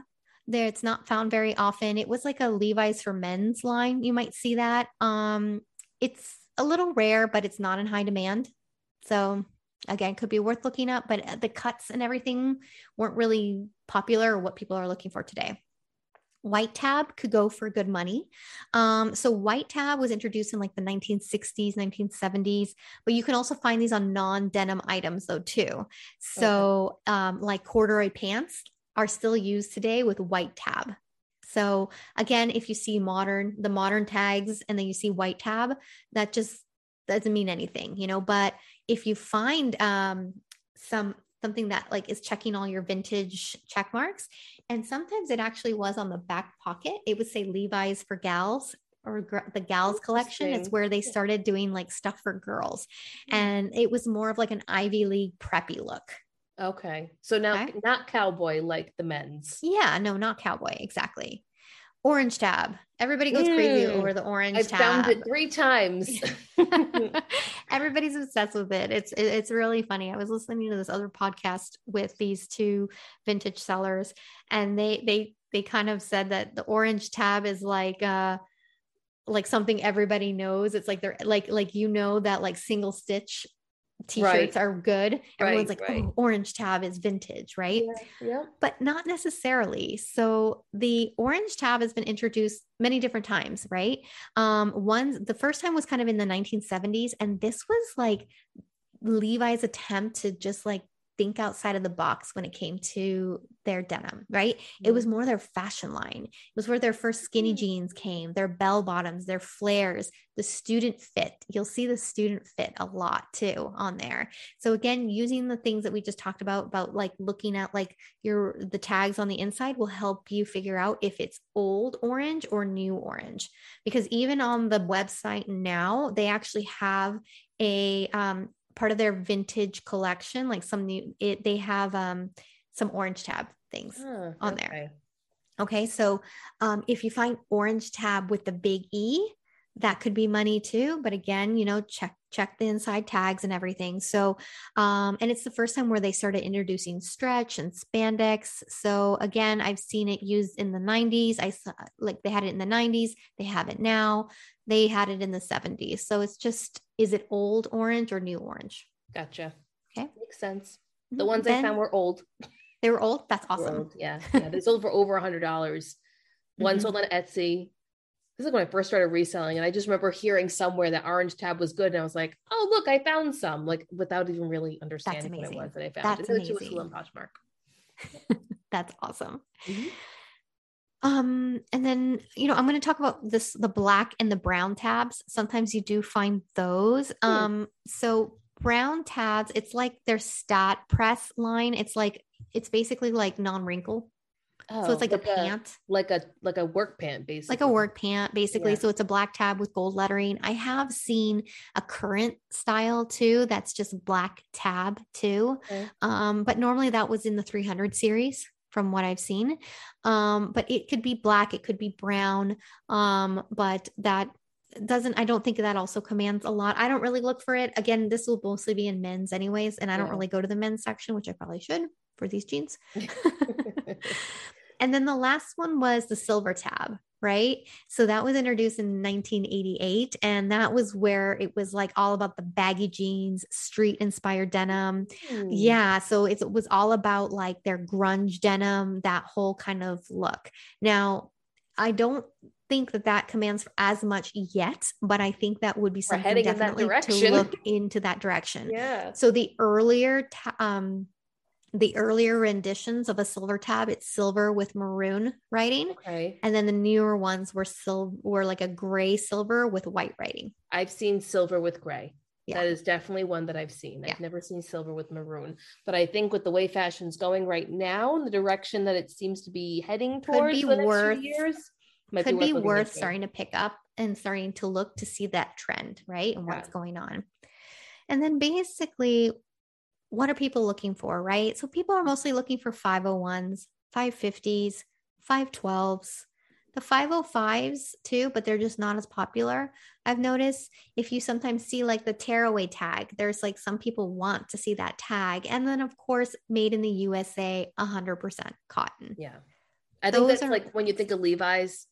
There, it's not found very often. It was like a Levi's for men's line. You might see that. Um, it's a little rare, but it's not in high demand. So, again, could be worth looking up. But uh, the cuts and everything weren't really popular or what people are looking for today. White tab could go for good money. Um, so white tab was introduced in like the 1960s, 1970s, but you can also find these on non-denim items though too. So okay. um, like corduroy pants are still used today with white tab. So again, if you see modern, the modern tags and then you see white tab, that just doesn't mean anything, you know, but if you find um, some something that like is checking all your vintage check marks. And sometimes it actually was on the back pocket. It would say Levi's for gals or the gals collection. It's where they started doing like stuff for girls. Mm-hmm. And it was more of like an Ivy League preppy look. Okay. So now okay. not cowboy like the men's. Yeah, no, not cowboy. Exactly. Orange tab. Everybody goes mm, crazy over the orange I've tab. found it three times. Everybody's obsessed with it. It's it's really funny. I was listening to this other podcast with these two vintage sellers, and they they they kind of said that the orange tab is like uh like something everybody knows. It's like they're like like you know that like single stitch t-shirts right. are good. Everyone's right, like right. oh orange tab is vintage right? Yeah, yeah but not necessarily. So the orange tab has been introduced many different times right? Um one the first time was kind of in the 1970s and this was like levi's attempt to just like think outside of the box when it came to their denim, right? Mm-hmm. It was more their fashion line. It was where their first skinny mm-hmm. jeans came, their bell bottoms, their flares, the student fit. You'll see the student fit a lot too on there. So again, using the things that we just talked about about like looking at like your the tags on the inside will help you figure out if it's old orange or new orange. Because even on the website now, they actually have a um part of their vintage collection, like some new, it, they have um, some orange tab things oh, on okay. there. Okay. So um, if you find orange tab with the big E, that could be money too but again you know check check the inside tags and everything so um and it's the first time where they started introducing stretch and spandex so again i've seen it used in the 90s i saw like they had it in the 90s they have it now they had it in the 70s so it's just is it old orange or new orange Gotcha. Okay. Makes sense. The Mhm. ones I found were old. they were old that's awesome old. Yeah. Yeah. They sold for over a hundred dollars. One Mhm. sold on Etsy. This is when I first started reselling, and I just remember hearing somewhere that orange tab was good, and I was like, "Oh, look, I found some!" Like without even really understanding what it was that I found. That's it was amazing. Poshmark. that's awesome Mhm. Um, and then you know, I'm going to talk about this the black and the brown tabs. Sometimes you do find those. Hmm. Um, so brown tabs, it's like their stat press line. It's like it's basically like non-wrinkle. Oh, so it's like, a pant, like a like a work pant, basically. like a work pant, basically. Yeah. So it's a black tab with gold lettering. I have seen a current style too, that's just black tab too. Okay. Um, but normally that was in the 300 series from what I've seen. Um, but it could be black, it could be brown. Um, but that doesn't, I don't think that also commands a lot. I don't really look for it. Again, this will mostly be in men's anyways. And I don't Yeah. really go to the men's section, which I probably should for these jeans. and then the last one was the silver tab, right? So that was introduced in 1988. And that was where it was like all about the baggy jeans, street inspired denim. Hmm. Yeah. So it was all about like their grunge denim, that whole kind of look. Now, I don't think that that commands as much yet, but I think that would be something heading in that definitely to look into that direction. Yeah. So the earlier, ta- um, the earlier renditions of a silver tab, it's silver with maroon writing, Okay. and then the newer ones were sil- were like a gray silver with white writing. I've seen silver with gray. Yeah. That is definitely one that I've seen. I've never seen silver with maroon, but I think with the way fashion's going right now, and the direction that it seems to be heading Could towards be the next worth- few years, Could be looking worth starting to pick up and starting to look to see that trend, right? And Yeah. what's going on. And then basically, what are people looking for, right? So people are mostly looking for 501s, 550s, 512s, the 505s too, but they're just not as popular. I've noticed if you sometimes see like the tearaway tag, there's like some people want to see that tag. And then, of course, made in the USA, 100% cotton. Yeah. I think Those that's are- like when you think of Levi's,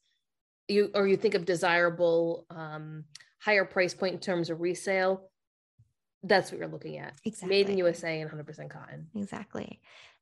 you or you think of desirable um higher price point in terms of resale. That's what you're looking at. Exactly. Made in USA and 100% cotton. Exactly.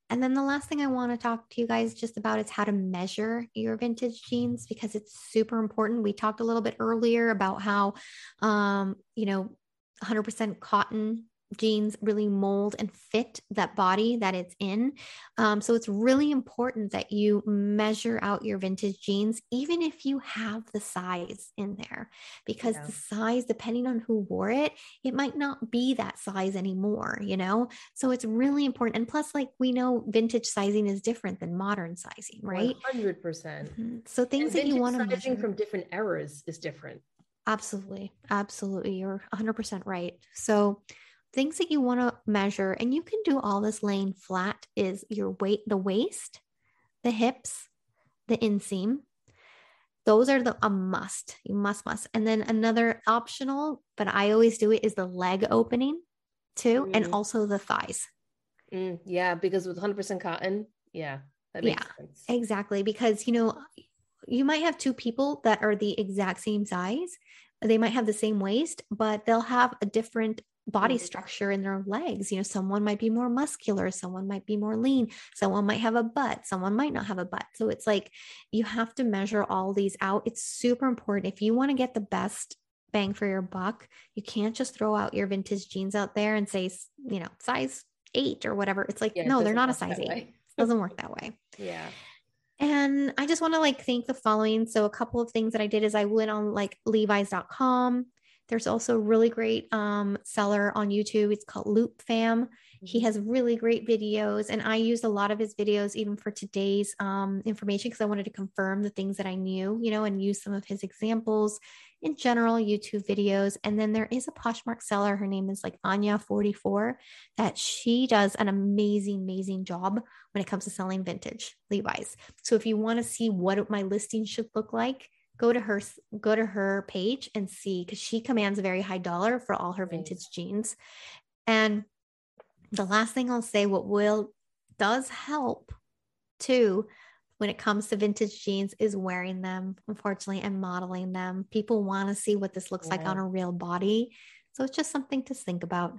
And then the last thing I want to talk to you guys just about is how to measure your vintage jeans because it's super important. We talked a little bit earlier about how, um, you know, 100% cotton jeans really mold and fit that body that it's in. Um, so it's really important that you measure out your vintage jeans, even if you have the size in there, because Yeah. the size, depending on who wore it, it might not be that size anymore, you know? So it's really important. And plus, like we know vintage sizing is different than modern sizing, right? 100%. Mhm. So things that you want to measure. from different eras is different. Absolutely. Absolutely. You're 100% right. So, things that you want to measure, and you can do all this laying flat, is your weight, the waist, the hips, the inseam. Those are the a must. You must, must. And then another optional, but I always do it, is the leg opening too, Mm. and also the thighs. Mm, yeah, because with 100% cotton, yeah, that makes Yeah. sense. Exactly. Because, you know, you might have two people that are the exact same size. They might have the same waist, but they'll have a different body Mhm. structure in their legs. You know, someone might be more muscular, someone might be more lean, someone might have a butt, someone might not have a butt. So it's like you have to measure all these out. It's super important. If you want to get the best bang for your buck, you can't just throw out your vintage jeans out there and say, you know, size eight or whatever. It's like, Yeah, it no, they're doesn't a size eight. It doesn't work that way. Yeah. And I just want to like thank the following. So a couple of things that I did is I went on like levi's.com. There's also a really great um, seller on YouTube. It's called Loop Fam. He Mm-hmm. has really great videos, and I used a lot of his videos even for today's um, information because I wanted to confirm the things that I knew, you know, and use some of his examples in general YouTube videos. And then there is a Poshmark seller. Her name is like Anya44 that she does an amazing, amazing job when it comes to selling vintage Levi's. So if you want to see what my listing should look like, go to her go to her page and see because she commands a very high dollar for all her vintage jeans. And the last thing I'll say, what will does help too when it comes to vintage jeans is wearing them, unfortunately, and modeling them. People want to see what this looks yeah. like on a real body. So it's just something to think about.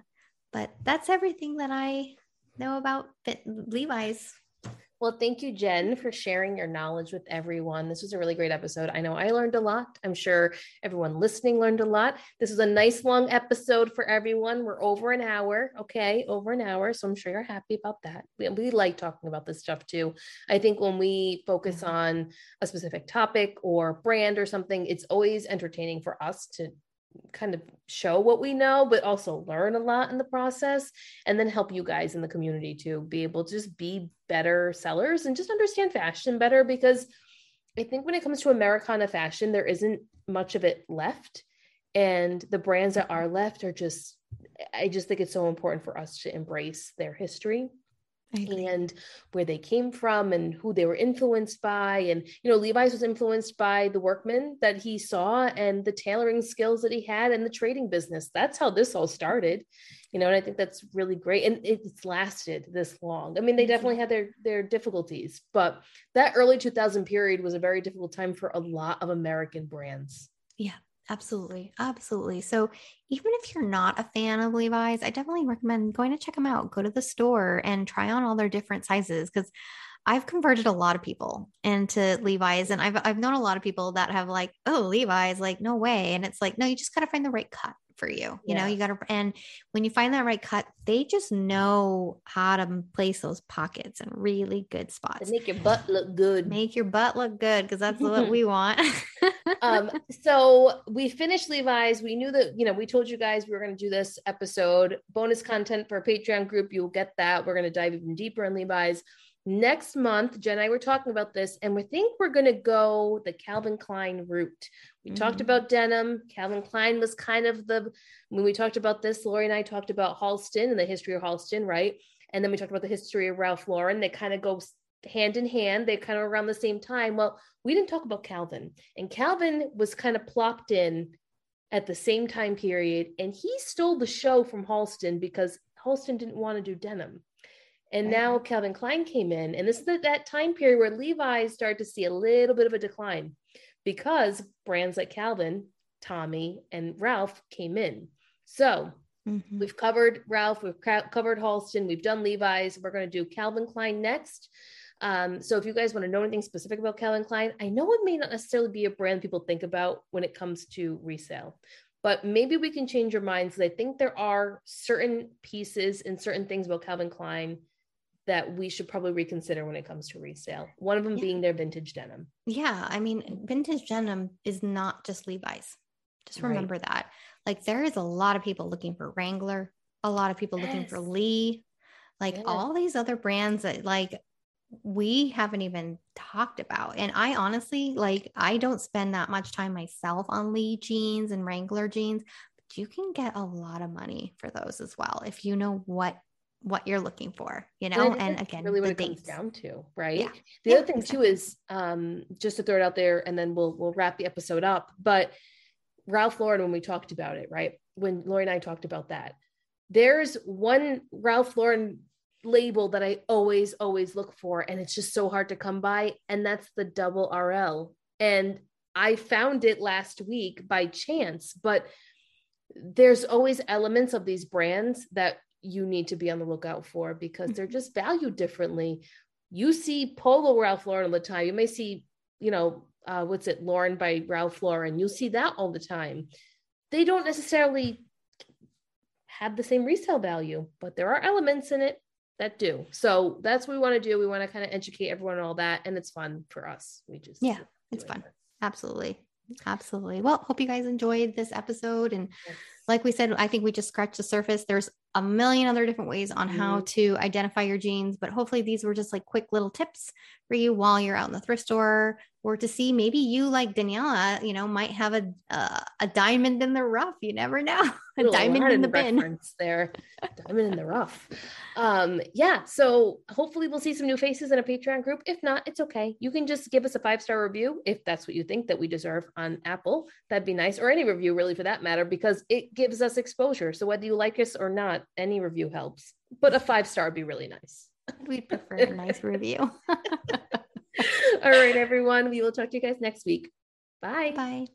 But that's everything that I know about fit Levi's. Well, thank you, Jen, for sharing your knowledge with everyone. This was a really great episode. I know I learned a lot. I'm sure everyone listening learned a lot. This is a nice long episode for everyone. We're over an hour, okay, over an hour. So I'm sure you're happy about that. We, we like talking about this stuff too. I think when we focus mm-hmm. on a specific topic or brand or something, it's always entertaining for us to kind of show what we know, but also learn a lot in the process and then help you guys in the community to be able to just be better sellers and just understand fashion better because I think when it comes to Americana fashion, there isn't much of it left. And the brands that are left are just, I just think it's so important for us to embrace their history and where they came from and who they were influenced by and you know levi's was influenced by the workmen that he saw and the tailoring skills that he had and the trading business. That's how this all started you know and i think that's really great and it's lasted this long. I mean they mm-hmm. definitely had their their difficulties but that early 2000 period was a very difficult time for a lot of american brands. Yeah Absolutely. Absolutely. So, even if you're not a fan of Levi's, I definitely recommend going to check them out. Go to the store and try on all their different sizes because I've converted a lot of people into Levi's and I've I've known a lot of people that have like, "Oh, Levi's, like no way." And it's like, "No, you just got to find the right cut for you. You yeah. know, you got to, and when you find that right cut, they just know how to place those pockets in really good spots. They make your butt look good. Make your butt look good because that's what we want. um, so we finished Levi's. We knew that, you know, we told you guys we were going to do this episode, bonus content for a Patreon group. You'll get that. We're going to dive even deeper in Levi's next month jen and i were talking about this and we think we're going to go the calvin klein route. We mm-hmm. talked about denim. Calvin klein was kind of the when we talked about this lori and i talked about halston and the history of halston right? And then we talked about the history of ralph lauren. They kind of go hand in hand. They kind of around the same time. Well we didn't talk about calvin. And calvin was kind of plopped in at the same time period and he stole the show from halston because halston didn't want to do denim and now Calvin Klein came in, and this is the, that time period where Levi's started to see a little bit of a decline because brands like Calvin, Tommy, and Ralph came in. So mm-hmm. we've covered Ralph, we've ca- covered Halston, we've done Levi's. We're going to do Calvin Klein next. Um, so if you guys want to know anything specific about Calvin Klein, I know it may not necessarily be a brand people think about when it comes to resale, but maybe we can change your minds. I think there are certain pieces and certain things about Calvin Klein that we should probably reconsider when it comes to resale. One of them yeah. being their vintage denim. Yeah. I mean, vintage denim is not just Levi's. Just remember right. that. Like, there is a lot of people looking for Wrangler, a lot of people yes. looking for Lee, like yes. all these other brands that, like, we haven't even talked about. And I honestly, like, I don't spend that much time myself on Lee jeans and Wrangler jeans, but you can get a lot of money for those as well if you know what what you're looking for, you know, and, and again, really what it dates. comes down to, right? Yeah. The yeah, other thing exactly. too is um, just to throw it out there, and then we'll we'll wrap the episode up. But Ralph Lauren, when we talked about it, right? When Lori and I talked about that, there's one Ralph Lauren label that I always always look for, and it's just so hard to come by, and that's the double RL. And I found it last week by chance, but there's always elements of these brands that you need to be on the lookout for because they're mm-hmm. just valued differently. You see Polo Ralph Lauren all the time. You may see, you know, uh, what's it, Lauren by Ralph Lauren. You'll see that all the time. They don't necessarily have the same resale value, but there are elements in it that do. So that's what we want to do. We want to kind of educate everyone on all that, and it's fun for us. We just yeah, it's fun. Absolutely. Absolutely. Well, hope you guys enjoyed this episode. And yes. like we said, I think we just scratched the surface. There's a million other different ways on mm-hmm. how to identify your jeans, but hopefully these were just like quick little tips for you while you're out in the thrift store or to see maybe you like Daniela, you know, might have a uh, a diamond in the rough. You never know. A diamond in the bin. There, diamond in the rough. um, yeah. So hopefully we'll see some new faces in a Patreon group. If not, it's okay. You can just give us a five star review if that's what you think that we deserve on Apple. That'd be nice, or any review really for that matter, because it gives us exposure. So whether you like us or not, any review helps. But a five star would be really nice. We'd prefer a nice review. All right, everyone. We will talk to you guys next week. Bye. Bye.